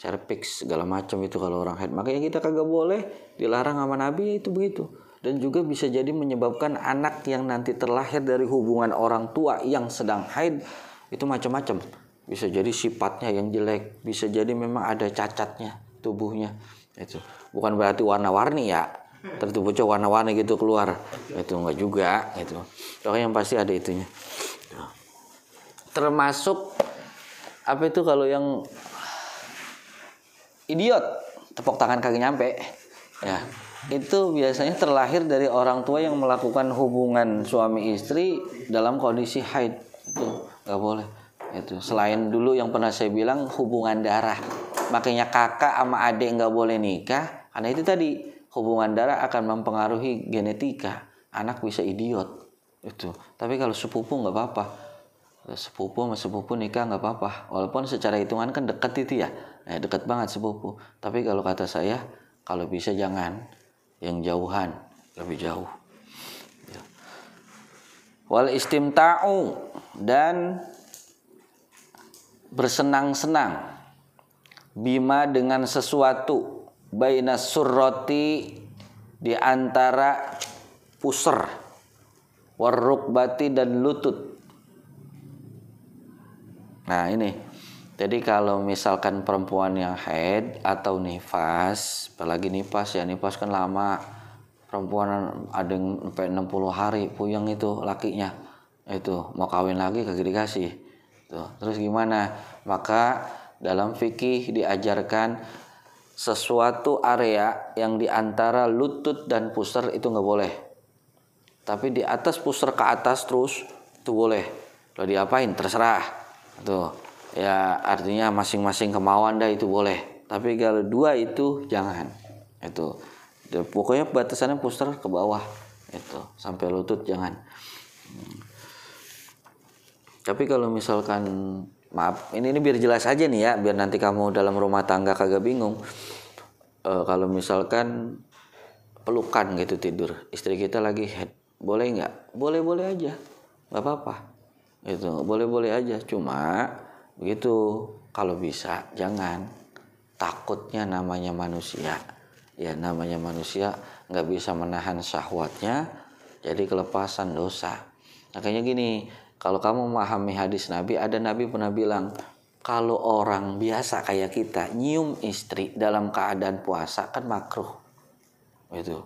cervix segala macam itu kalau orang haid. Makanya kita kagak boleh dilarang sama Nabi itu begitu. Dan juga bisa jadi menyebabkan anak yang nanti terlahir dari hubungan orang tua yang sedang haid itu macam-macam. Bisa jadi sifatnya yang jelek bisa jadi memang ada cacatnya tubuhnya. Itu. Bukan berarti warna-warni ya tertubuh warna-warni gitu keluar. Itu enggak juga itu pokoknya yang pasti ada itunya. Termasuk apa itu kalau yang idiot? Tepuk tangan kaki nyampe. Ya. Itu biasanya terlahir dari orang tua yang melakukan hubungan suami istri dalam kondisi haid. Itu nggak boleh. Itu selain dulu yang pernah saya bilang hubungan darah. Makanya kakak sama adik nggak boleh nikah karena itu tadi hubungan darah akan mempengaruhi genetika. Anak bisa idiot. Itu. Tapi kalau sepupu nggak apa-apa sepupu sama sepupu nikah nggak apa-apa. Walaupun secara hitungan kan dekat itu ya. Eh, dekat banget sepupu. Tapi kalau kata saya kalau bisa jangan yang jauhan lebih jauh. Ya. wal istimta'u dan bersenang-senang bima dengan sesuatu baina surroti di antara puser warrukbati dan lutut nah ini. Jadi kalau misalkan perempuan yang haid atau nifas, apalagi nifas ya nifas kan lama. Perempuan ada yang sampai 60 hari puyeng itu lakinya. Itu mau kawin lagi kagak dikasih. Tuh terus gimana? Maka dalam fikih diajarkan sesuatu area yang di antara lutut dan pusar itu nggak boleh. Tapi di atas pusar ke atas terus itu boleh. Lo diapain? Terserah tuh ya artinya masing-masing kemauan dah itu boleh. Tapi kalau dua itu jangan. Itu pokoknya batasannya pusar ke bawah. Itu sampai lutut jangan. Tapi kalau misalkan maaf ini ini biar jelas aja nih ya biar nanti kamu dalam rumah tangga kagak bingung. E, kalau misalkan pelukan gitu tidur istri kita lagi head boleh nggak? Boleh boleh aja nggak apa-apa itu boleh boleh aja cuma begitu. Kalau bisa jangan. Takutnya namanya manusia. Ya namanya manusia nggak bisa menahan syahwatnya jadi kelepasan dosa. Makanya gini kalau kamu memahami hadis Nabi, ada Nabi pernah bilang, kalau orang biasa kayak kita nyium istri dalam keadaan puasa kan makruh. Itu.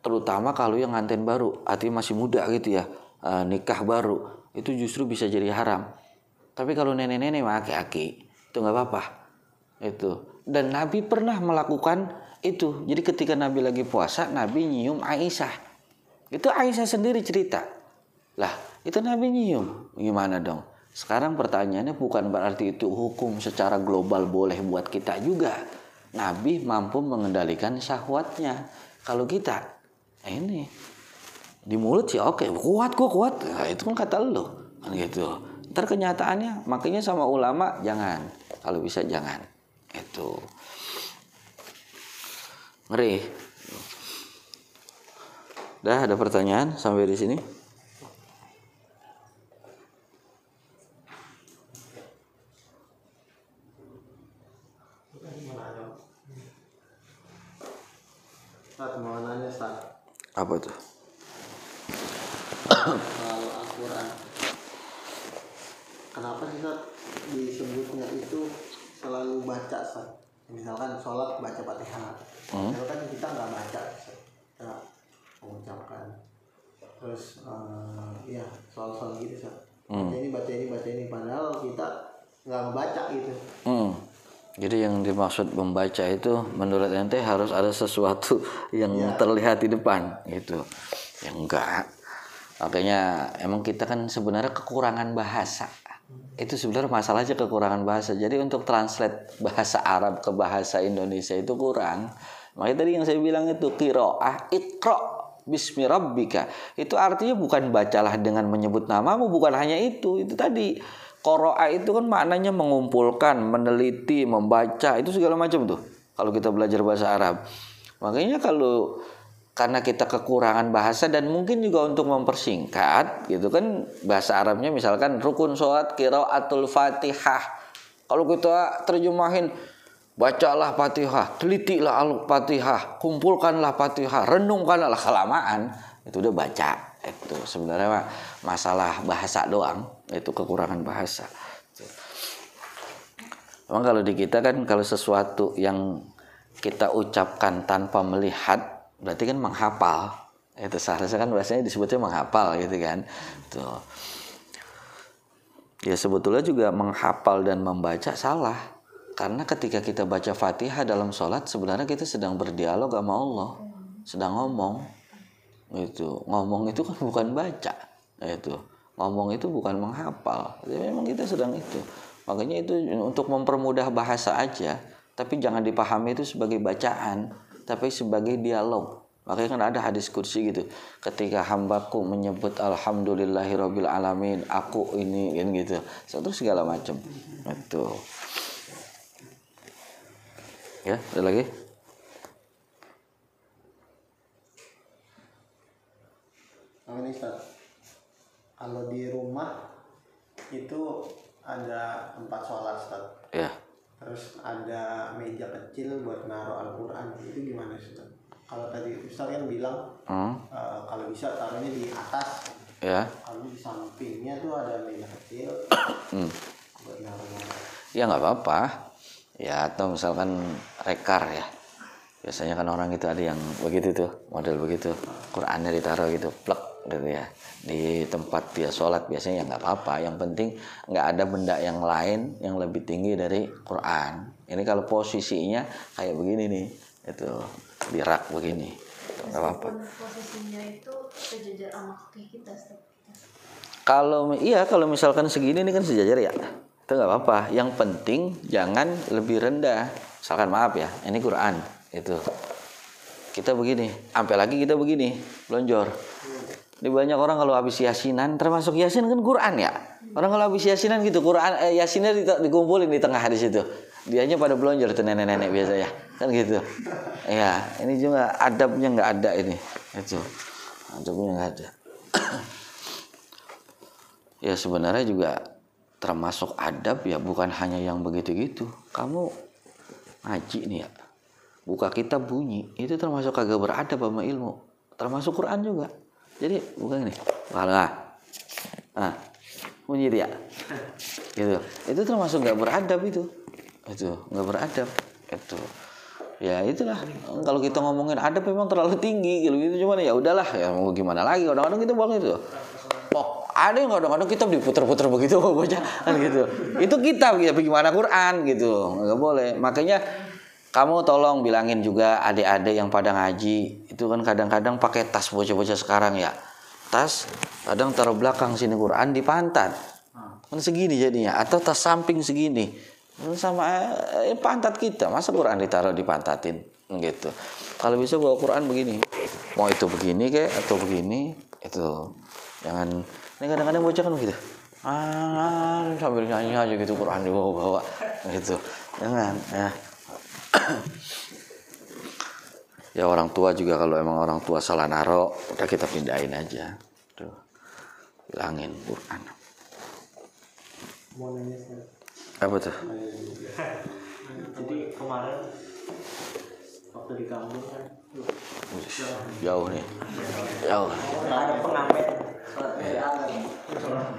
Terutama kalau yang nganten baru, artinya masih muda gitu ya, e, nikah baru, itu justru bisa jadi haram. Tapi kalau nenek-nenek mah aki-aki, itu nggak apa-apa. Itu. Dan Nabi pernah melakukan itu. Jadi ketika Nabi lagi puasa, Nabi nyium Aisyah. Itu Aisyah sendiri cerita. Lah, itu Nabi nyium. Gimana dong? Sekarang pertanyaannya bukan berarti itu hukum secara global boleh buat kita juga. Nabi mampu mengendalikan syahwatnya. Kalau kita, eh ini di mulut sih oke, kuat kok kuat. Nah, itu kan kata lo, kan gitu. Ntar kenyataannya, makanya sama ulama jangan. Kalau bisa jangan. Itu ngeri. Dah ada pertanyaan sampai di sini? Apa tuh? Soal Al-Quran. Kenapa sih Ustaz disebutnya itu selalu baca Ustaz? Misalkan sholat baca fatihah. Hmm? Itu kan kita nggak baca. Kita mengucapkan. Terus uh, ya soal-soal gitu Ustaz. Hmm. Baca ini baca ini baca ini padahal kita nggak membaca gitu. Hmm. Jadi yang dimaksud membaca itu menurut ente harus ada sesuatu yang ya. terlihat di depan gitu. Ya enggak. Makanya emang kita kan sebenarnya kekurangan bahasa. Itu sebenarnya masalahnya kekurangan bahasa. Jadi untuk translate bahasa Arab ke bahasa Indonesia itu kurang. Makanya tadi yang saya bilang itu kiroah ikro bismi rabbika. Itu artinya bukan bacalah dengan menyebut namamu, bukan hanya itu. Itu tadi Koroa itu kan maknanya mengumpulkan, meneliti, membaca, itu segala macam tuh. Kalau kita belajar bahasa Arab. Makanya kalau karena kita kekurangan bahasa dan mungkin juga untuk mempersingkat gitu kan bahasa Arabnya misalkan rukun sholat atul fatihah. Kalau kita terjemahin bacalah fatihah telitilah al-fatihah kumpulkanlah fatihah renungkanlah kelamaan. Itu udah baca itu sebenarnya masalah bahasa doang itu kekurangan bahasa. Emang kalau di kita kan kalau sesuatu yang kita ucapkan tanpa melihat berarti kan menghafal. Itu seharusnya kan bahasanya disebutnya menghafal gitu kan. Tuh. Ya sebetulnya juga menghafal dan membaca salah. Karena ketika kita baca fatihah dalam sholat sebenarnya kita sedang berdialog sama Allah. Sedang ngomong. Itu ngomong itu kan bukan baca. Itu ngomong itu bukan menghafal. Jadi memang kita sedang itu. Makanya itu untuk mempermudah bahasa aja tapi jangan dipahami itu sebagai bacaan tapi sebagai dialog. Makanya kan ada hadis kursi gitu. Ketika hambaku menyebut alhamdulillahirobbil alamin aku ini kan gitu. Satu segala macam. Itu. Ya ada lagi? Ini kalau di rumah itu ada tempat sholat Ustaz. Ya. Terus ada meja kecil buat naruh Al-Quran itu gimana Ustaz? Kalau tadi Ustaz kan bilang hmm. uh, kalau bisa taruhnya di atas. Ya. Kalau di sampingnya tuh ada meja kecil hmm. buat naruh. Ya nggak apa-apa. Ya atau misalkan rekar ya. biasanya kan orang itu ada yang begitu tuh model begitu Qurannya ditaruh gitu plek gitu ya. Di tempat dia sholat biasanya ya nggak apa-apa. Yang penting nggak ada benda yang lain yang lebih tinggi dari Quran. Ini kalau posisinya kayak begini nih itu di rak begini. Nggak apa-apa. Posisinya itu sejajar sama kaki kita kalau iya kalau misalkan segini ini kan sejajar ya. Itu nggak apa-apa. Yang penting jangan lebih rendah. Misalkan maaf ya ini Quran itu kita begini sampai lagi kita begini lonjor di banyak orang kalau habis yasinan termasuk yasin kan Quran ya? Orang kalau habis yasinan gitu Quran eh, yasinnya dikumpulin di tengah hadis itu dianya pada belonjor itu nenek-nenek biasa ya kan gitu. Ya ini juga adabnya nggak ada ini itu. Adabnya nggak ada. Ya sebenarnya juga termasuk adab ya bukan hanya yang begitu gitu kamu ngaji nih ya buka kitab bunyi itu termasuk kagak beradab sama ilmu. Termasuk Quran juga jadi bukan ini malah ah bunyi dia. Gitu. Itu termasuk nggak beradab itu. Itu nggak beradab. Itu ya itulah. Kalau kita ngomongin adab memang terlalu tinggi gitu. Itu cuman ya udahlah. Ya mau gimana lagi? Kadang-kadang kita bilang itu. Oh ada yang kadang-kadang kitab diputer-puter begitu baca kan gitu. Itu kitab ya bagaimana Quran gitu. Nggak boleh. Makanya kamu tolong bilangin juga adik-adik yang pada ngaji. Itu kan kadang-kadang pakai tas bocah-bocah sekarang ya. Tas kadang taruh belakang sini Quran di pantat. Kan segini jadinya. Atau tas samping segini. Sama eh, pantat kita. Masa Quran ditaruh di pantatin? Gitu. Kalau bisa bawa Quran begini. Mau itu begini kayak atau begini. Itu. Jangan. Ini kadang-kadang bocah kan begitu. Ah sambil nyanyi aja gitu Quran dibawa-bawa. Gitu. Jangan ya ya orang tua juga kalau emang orang tua salah naro udah kita pindahin aja tuh bilangin Quran apa tuh jadi kemarin waktu di kampung kan jauh nih jauh ada pengamen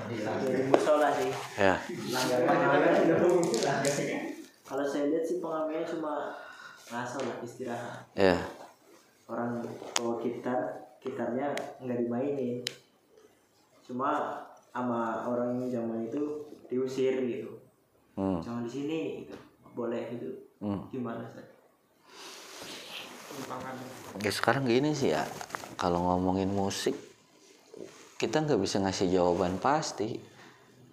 di musola sih ya kalau saya lihat sih pengamennya cuma ngaso lah istirahat. Ya. Orang bawa gitar gitarnya nggak dimainin. Cuma sama orang yang zaman itu diusir gitu. Hmm. jangan di sini gitu. Boleh gitu. Hmm. gimana sih ya sekarang gini sih ya. Kalau ngomongin musik kita nggak bisa ngasih jawaban pasti.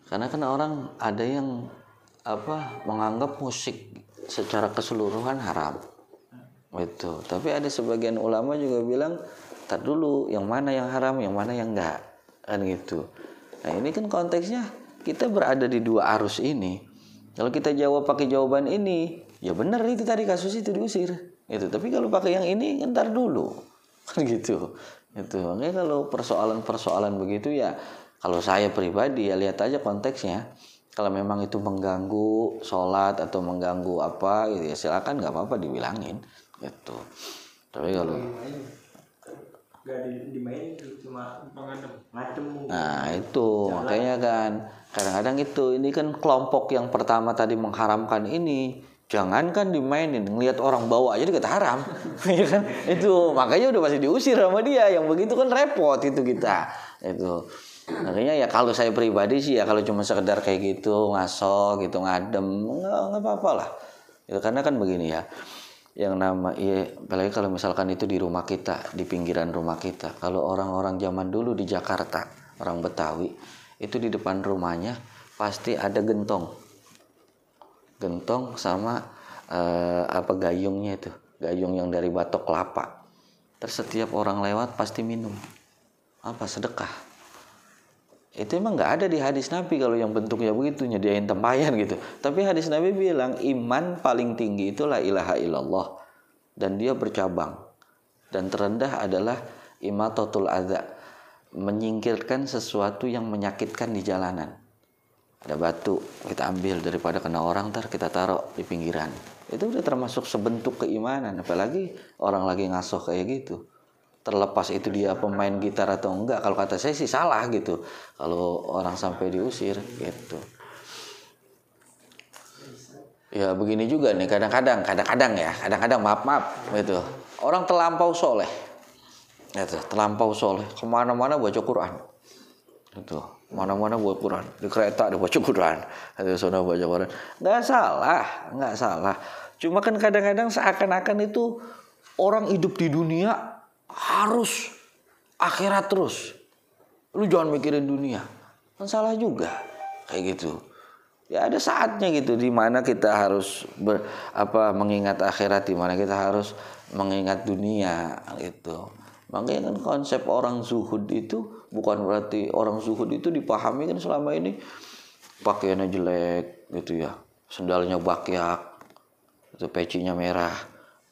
Karena kan orang ada yang apa menganggap musik secara keseluruhan haram. Itu tapi ada sebagian ulama juga bilang tak dulu yang mana yang haram yang mana yang enggak. Kan gitu. Nah ini kan konteksnya kita berada di dua arus ini. Kalau kita jawab pakai jawaban ini ya benar itu tadi kasus itu diusir. Itu tapi kalau pakai yang ini ntar dulu. Kan gitu. Itu makanya kalau persoalan-persoalan begitu ya kalau saya pribadi ya lihat aja konteksnya kalau memang itu mengganggu sholat atau mengganggu apa gitu ya silakan nggak apa-apa dibilangin gitu. Tapi kalau cuma nah itu. Makanya kan kadang-kadang itu ini kan kelompok yang pertama tadi mengharamkan ini jangan kan dimainin ngelihat orang bawa aja dikata haram. Ya kan? Itu makanya udah pasti diusir sama dia yang begitu kan repot itu kita itu makanya ya kalau saya pribadi sih ya kalau cuma sekedar kayak gitu ngaso gitu ngadem nggak apa-apa lah. Itu karena kan begini ya yang nama ya apalagi kalau misalkan itu di rumah kita di pinggiran rumah kita. Kalau orang-orang zaman dulu di Jakarta orang Betawi itu di depan rumahnya pasti ada gentong. Gentong sama eh, apa gayungnya itu gayung yang dari batok kelapa. Terus setiap orang lewat pasti minum. Apa? Sedekah itu emang nggak ada di hadis Nabi kalau yang bentuknya begitu nyediain tempayan gitu. Tapi hadis Nabi bilang iman paling tinggi itu la ilaha illallah. Dan dia bercabang. Dan terendah adalah imatatul adza menyingkirkan sesuatu yang menyakitkan di jalanan. Ada batu kita ambil daripada kena orang ntar kita taruh di pinggiran. Itu udah termasuk sebentuk keimanan apalagi orang lagi ngasoh kayak gitu terlepas itu dia pemain gitar atau enggak. Kalau kata saya sih salah gitu. Kalau orang sampai diusir gitu. Ya begini juga nih kadang-kadang kadang-kadang ya. Kadang-kadang maaf maaf gitu. Orang terlampau soleh. Itu terlampau soleh. Ke mana-mana baca Quran. Itu mana-mana buat Quran. Di kereta ada baca Quran. Ada sana baca Quran. Nggak salah nggak salah. Cuma kan kadang-kadang seakan-akan itu orang hidup di dunia harus. Akhirat terus. Lu jangan mikirin dunia. Kan salah juga. Kayak gitu. Ya ada saatnya gitu di mana kita harus ber, apa mengingat akhirat di mana kita harus mengingat dunia gitu. Makanya kan konsep orang zuhud itu bukan berarti orang zuhud itu dipahami kan selama ini pakaiannya jelek gitu ya. Sendalnya bakyak itu pecinya merah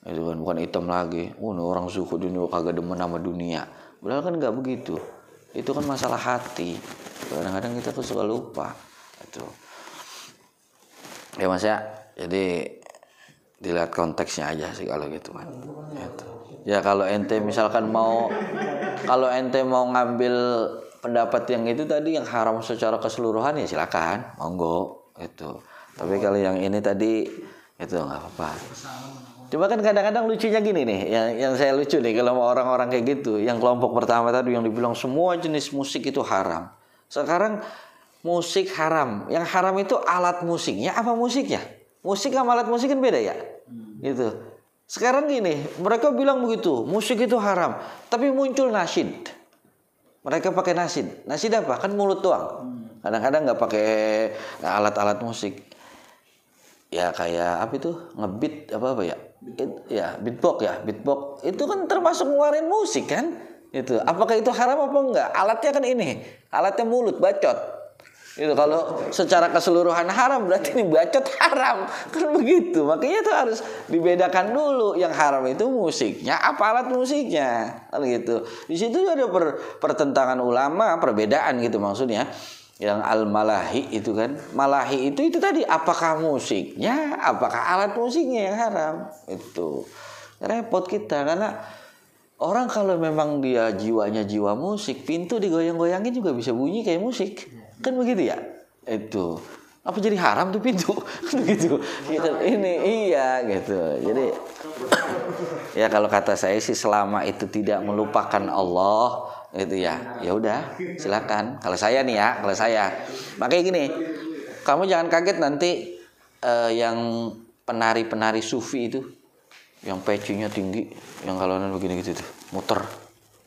itu kan bukan hitam lagi. Oh orang zuhud ini kagak demen sama dunia. Padahal kan nggak begitu. Itu kan masalah hati. Kadang-kadang kita tuh suka lupa. Itu. Ya mas ya. Jadi dilihat konteksnya aja sih kalau gitu kan itu. ya kalau ente misalkan mau kalau ente mau ngambil pendapat yang itu tadi yang haram secara keseluruhan ya silakan. Monggo. Itu. Tapi kalau yang ini tadi itu nggak apa-apa Cuma kan kadang-kadang lucunya gini nih, yang yang saya lucu nih kalau orang-orang kayak gitu, yang kelompok pertama tadi yang dibilang semua jenis musik itu haram. Sekarang musik haram. Yang haram itu alat musiknya apa musiknya? Musik sama alat musik kan beda ya? Hmm. Gitu. Sekarang gini, mereka bilang begitu, musik itu haram. Tapi muncul nasid. Mereka pakai nasid. Nasid apa? Kan mulut doang. Hmm. Kadang-kadang nggak pakai alat-alat musik. Ya kayak apa itu? Ngebit apa apa ya? It, ya beatbox ya, beatbox. Itu kan termasuk ngeluarin musik kan? Itu. Apakah itu haram apa enggak? Alatnya kan ini. Alatnya mulut, bacot. Itu kalau secara keseluruhan haram berarti ini bacot haram. Kan begitu. Makanya itu harus dibedakan dulu. Yang haram itu musiknya apa alat musiknya. Kan gitu. Di situ ada per, pertentangan ulama, perbedaan gitu maksudnya. Yang al-malahi itu kan. Malahi itu itu tadi apakah musiknya, apakah alat musiknya yang haram. Itu. Repot kita karena Orang kalau memang dia jiwanya jiwa musik, pintu digoyang-goyangin juga bisa bunyi kayak musik. Kan begitu ya? Itu. Apa jadi haram tuh pintu? begitu. Gitu. Ini iya gitu. Jadi ya kalau kata saya sih selama itu tidak melupakan Allah itu ya. Ya udah silakan. Kalau saya nih ya kalau saya. Makanya gini kamu jangan kaget nanti uh, yang penari-penari sufi itu yang pecinya tinggi yang kalau begini gitu tuh muter.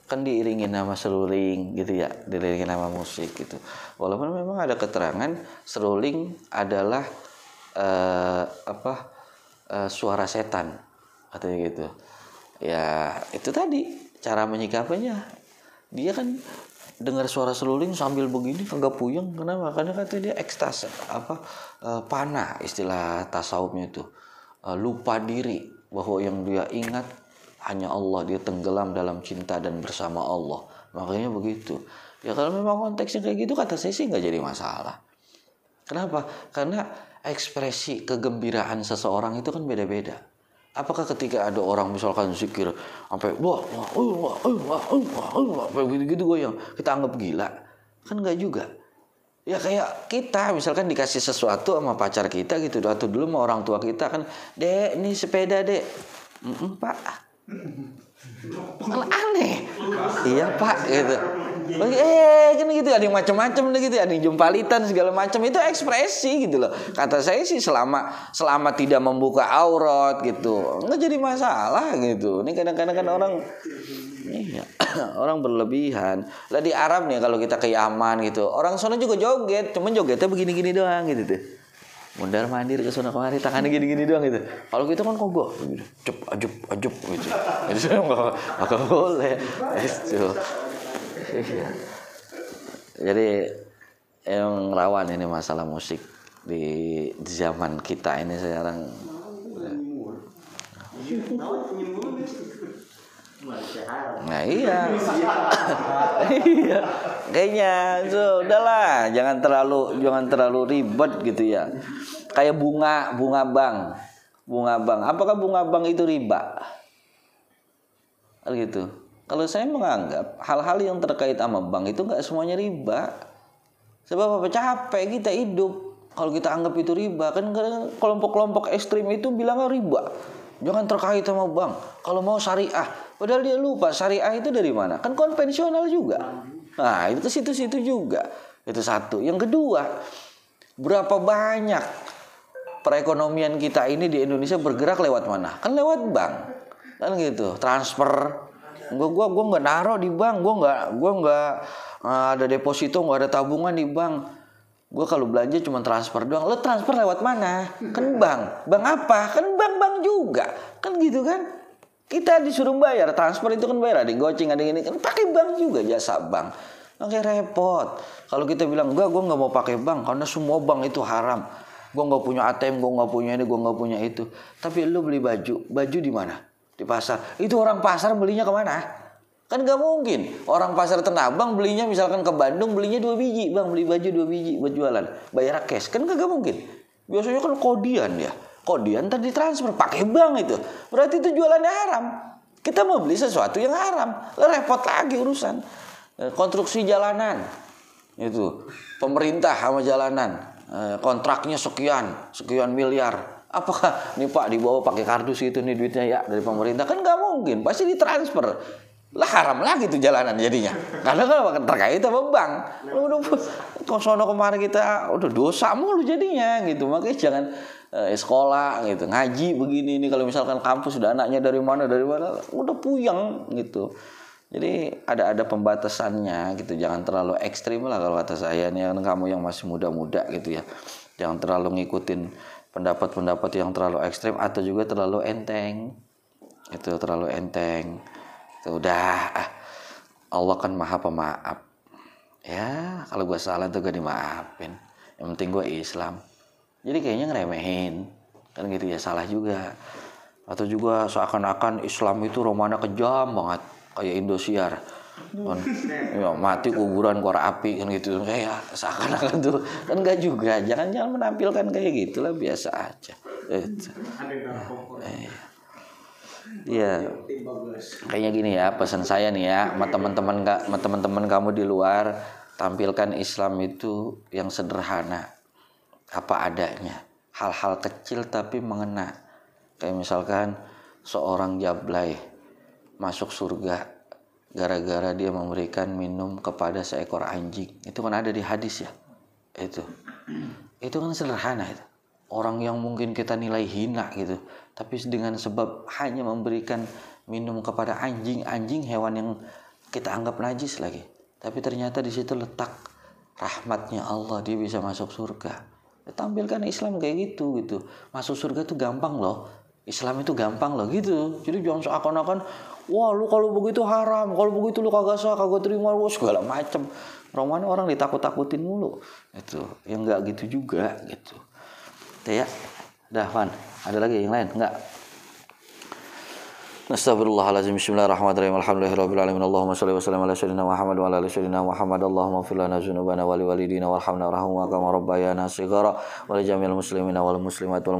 Kan diiringi nama seruling gitu ya diiringi nama musik gitu. Walaupun memang ada keterangan seruling adalah uh, apa uh, suara setan katanya gitu. Ya itu tadi cara menyikapinya dia kan dengar suara seruling sambil begini kagak puyeng. Kenapa? Karena katanya dia ekstase apa uh, panah istilah tasawufnya itu. Uh, lupa diri bahwa yang dia ingat hanya Allah. Dia tenggelam dalam cinta dan bersama Allah. Makanya begitu. Ya kalau memang konteksnya kayak gitu kata saya sih nggak jadi masalah. Kenapa? Karena ekspresi kegembiraan seseorang itu kan beda-beda apakah ketika ada orang misalkan zikir sampai wah wah wah wah wah wah wah gitu-gitu goyang kita anggap gila kan nggak juga ya kayak kita misalkan dikasih sesuatu sama pacar kita gitu atau dulu sama orang tua kita kan dek ini sepeda dek mm -mm, pak aneh. Iya pak gitu. Eh kan gitu ada yang macam-macam gitu ada yang jumpalitan segala macam itu ekspresi gitu loh. Kata saya sih selama selama tidak membuka aurat gitu nggak jadi masalah gitu. Ini kadang-kadang kan orang iya, orang berlebihan. Lah di Arab nih kalau kita ke Yaman gitu orang sana juga joget, cuman jogetnya begini-gini doang gitu tuh. Mundar mandir ke sana kemari tangannya gini-gini doang gitu. Kalau kita kan kok gue cep ajup ajup gitu. Itu nggak nggak boleh. Itu iya. jadi yang rawan ini masalah musik di, zaman kita ini sekarang Nah iya, iya, kayaknya so, udahlah, jangan terlalu jangan terlalu ribet gitu ya. Kayak bunga bunga bank, bunga bank. Apakah bunga bank itu riba? Gitu. Kalau saya menganggap hal-hal yang terkait sama bank itu nggak semuanya riba. Sebab apa? Capek kita hidup. kalau kita anggap itu riba kan kelompok-kelompok ekstrim itu bilangnya riba. Jangan terkait sama bank. Kalau mau syariah. Padahal dia lupa syariah itu dari mana. Kan konvensional juga. Nah itu situ-situ juga. Itu satu. Yang kedua berapa banyak perekonomian kita ini di Indonesia bergerak lewat mana? Kan lewat bank. Kan gitu. Transfer gua gua gua nggak naruh di bank gua nggak gua nggak uh, ada deposito nggak ada tabungan di bank. Gue kalau belanja cuma transfer doang. Lo transfer lewat mana? Kan bank. Bank apa? Kan bank bank juga. Kan gitu kan? Kita disuruh bayar transfer itu kan bayar. Ada goceng ada ini kan. Pakai bank juga jasa bank. Oke repot. Kalau kita bilang enggak gue nggak mau pakai bank karena semua bank itu haram. Gue nggak punya ATM gue nggak punya ini gue nggak punya itu. Tapi lo beli baju. Baju di mana di pasar itu orang pasar belinya ke mana Kan gak mungkin. Orang pasar Tanah Abang belinya misalkan ke Bandung belinya dua biji. Bang beli baju dua biji buat jualan. Bayar cash. Kan gak mungkin. Biasanya kan kodian ya. Kodian tadi transfer pakai bank itu. Berarti itu jualannya haram. Kita mau beli sesuatu yang haram. Lah repot lagi urusan. Eh, konstruksi jalanan. Itu. Pemerintah sama jalanan. Eh, kontraknya sekian. Sekian miliar apakah nih pak dibawa pakai kardus itu nih duitnya? Ya dari pemerintah. Kan nggak mungkin. Pasti ditransfer. Lah haram lagi tuh jalanan jadinya. Karena kan terkait sama bank. Udah kok sono kemarin kita udah dosa mulu jadinya gitu. Makanya jangan eh, sekolah gitu. Ngaji begini ini kalau misalkan kampus sudah anaknya dari mana dari mana udah puyeng gitu. Jadi ada ada pembatasannya gitu. Jangan terlalu ekstrim lah kalau kata saya nih kamu yang masih muda-muda gitu ya. Jangan terlalu ngikutin pendapat-pendapat yang terlalu ekstrim atau juga terlalu enteng. Itu terlalu enteng. Udah ah, Allah kan maha pemaaf. Ya kalau gue salah tuh gue dimaafin. Yang penting gue Islam. Jadi kayaknya ngeremehin. Kan gitu ya salah juga. Atau juga seakan-akan Islam itu romana kejam banget. Kayak Indosiar kan ya, mati kuburan kor api kan gitu kayak seakan-akan tuh kan gak juga jangan jangan menampilkan kayak gitulah biasa aja itu. Iya. Kayaknya gini ya, pesan saya nih ya, sama teman-teman sama teman-teman kamu di luar, tampilkan Islam itu yang sederhana. Apa adanya. Hal-hal kecil tapi mengena. Kayak misalkan seorang jablay masuk surga gara-gara dia memberikan minum kepada seekor anjing. Itu kan ada di hadis ya. Itu. Itu kan sederhana itu. Orang yang mungkin kita nilai hina gitu tapi dengan sebab hanya memberikan minum kepada anjing-anjing hewan yang kita anggap najis lagi tapi ternyata di situ letak rahmatnya Allah dia bisa masuk surga tampilkan Islam kayak gitu gitu masuk surga tuh gampang loh Islam itu gampang loh gitu jadi jangan seakan-akan wah lu kalau begitu haram kalau begitu lu kagak sah kagak terima lu segala macem. Roman orang ditakut-takutin mulu. Itu yang nggak gitu juga gitu. Ya dah Van. Ada lagi yang lain? Enggak. Astagfirullahaladzim Bismillahirrahmanirrahim. Alhamdulillahirabbil alamin. Allahumma shalli wa sallim ala sayyidina Muhammad wa ala ali sayyidina Muhammad. Allahumma fir lana dzunubana wa li walidina warhamna warhamna kama rabbayana shighara wa li jami'il muslimina wal muslimat wal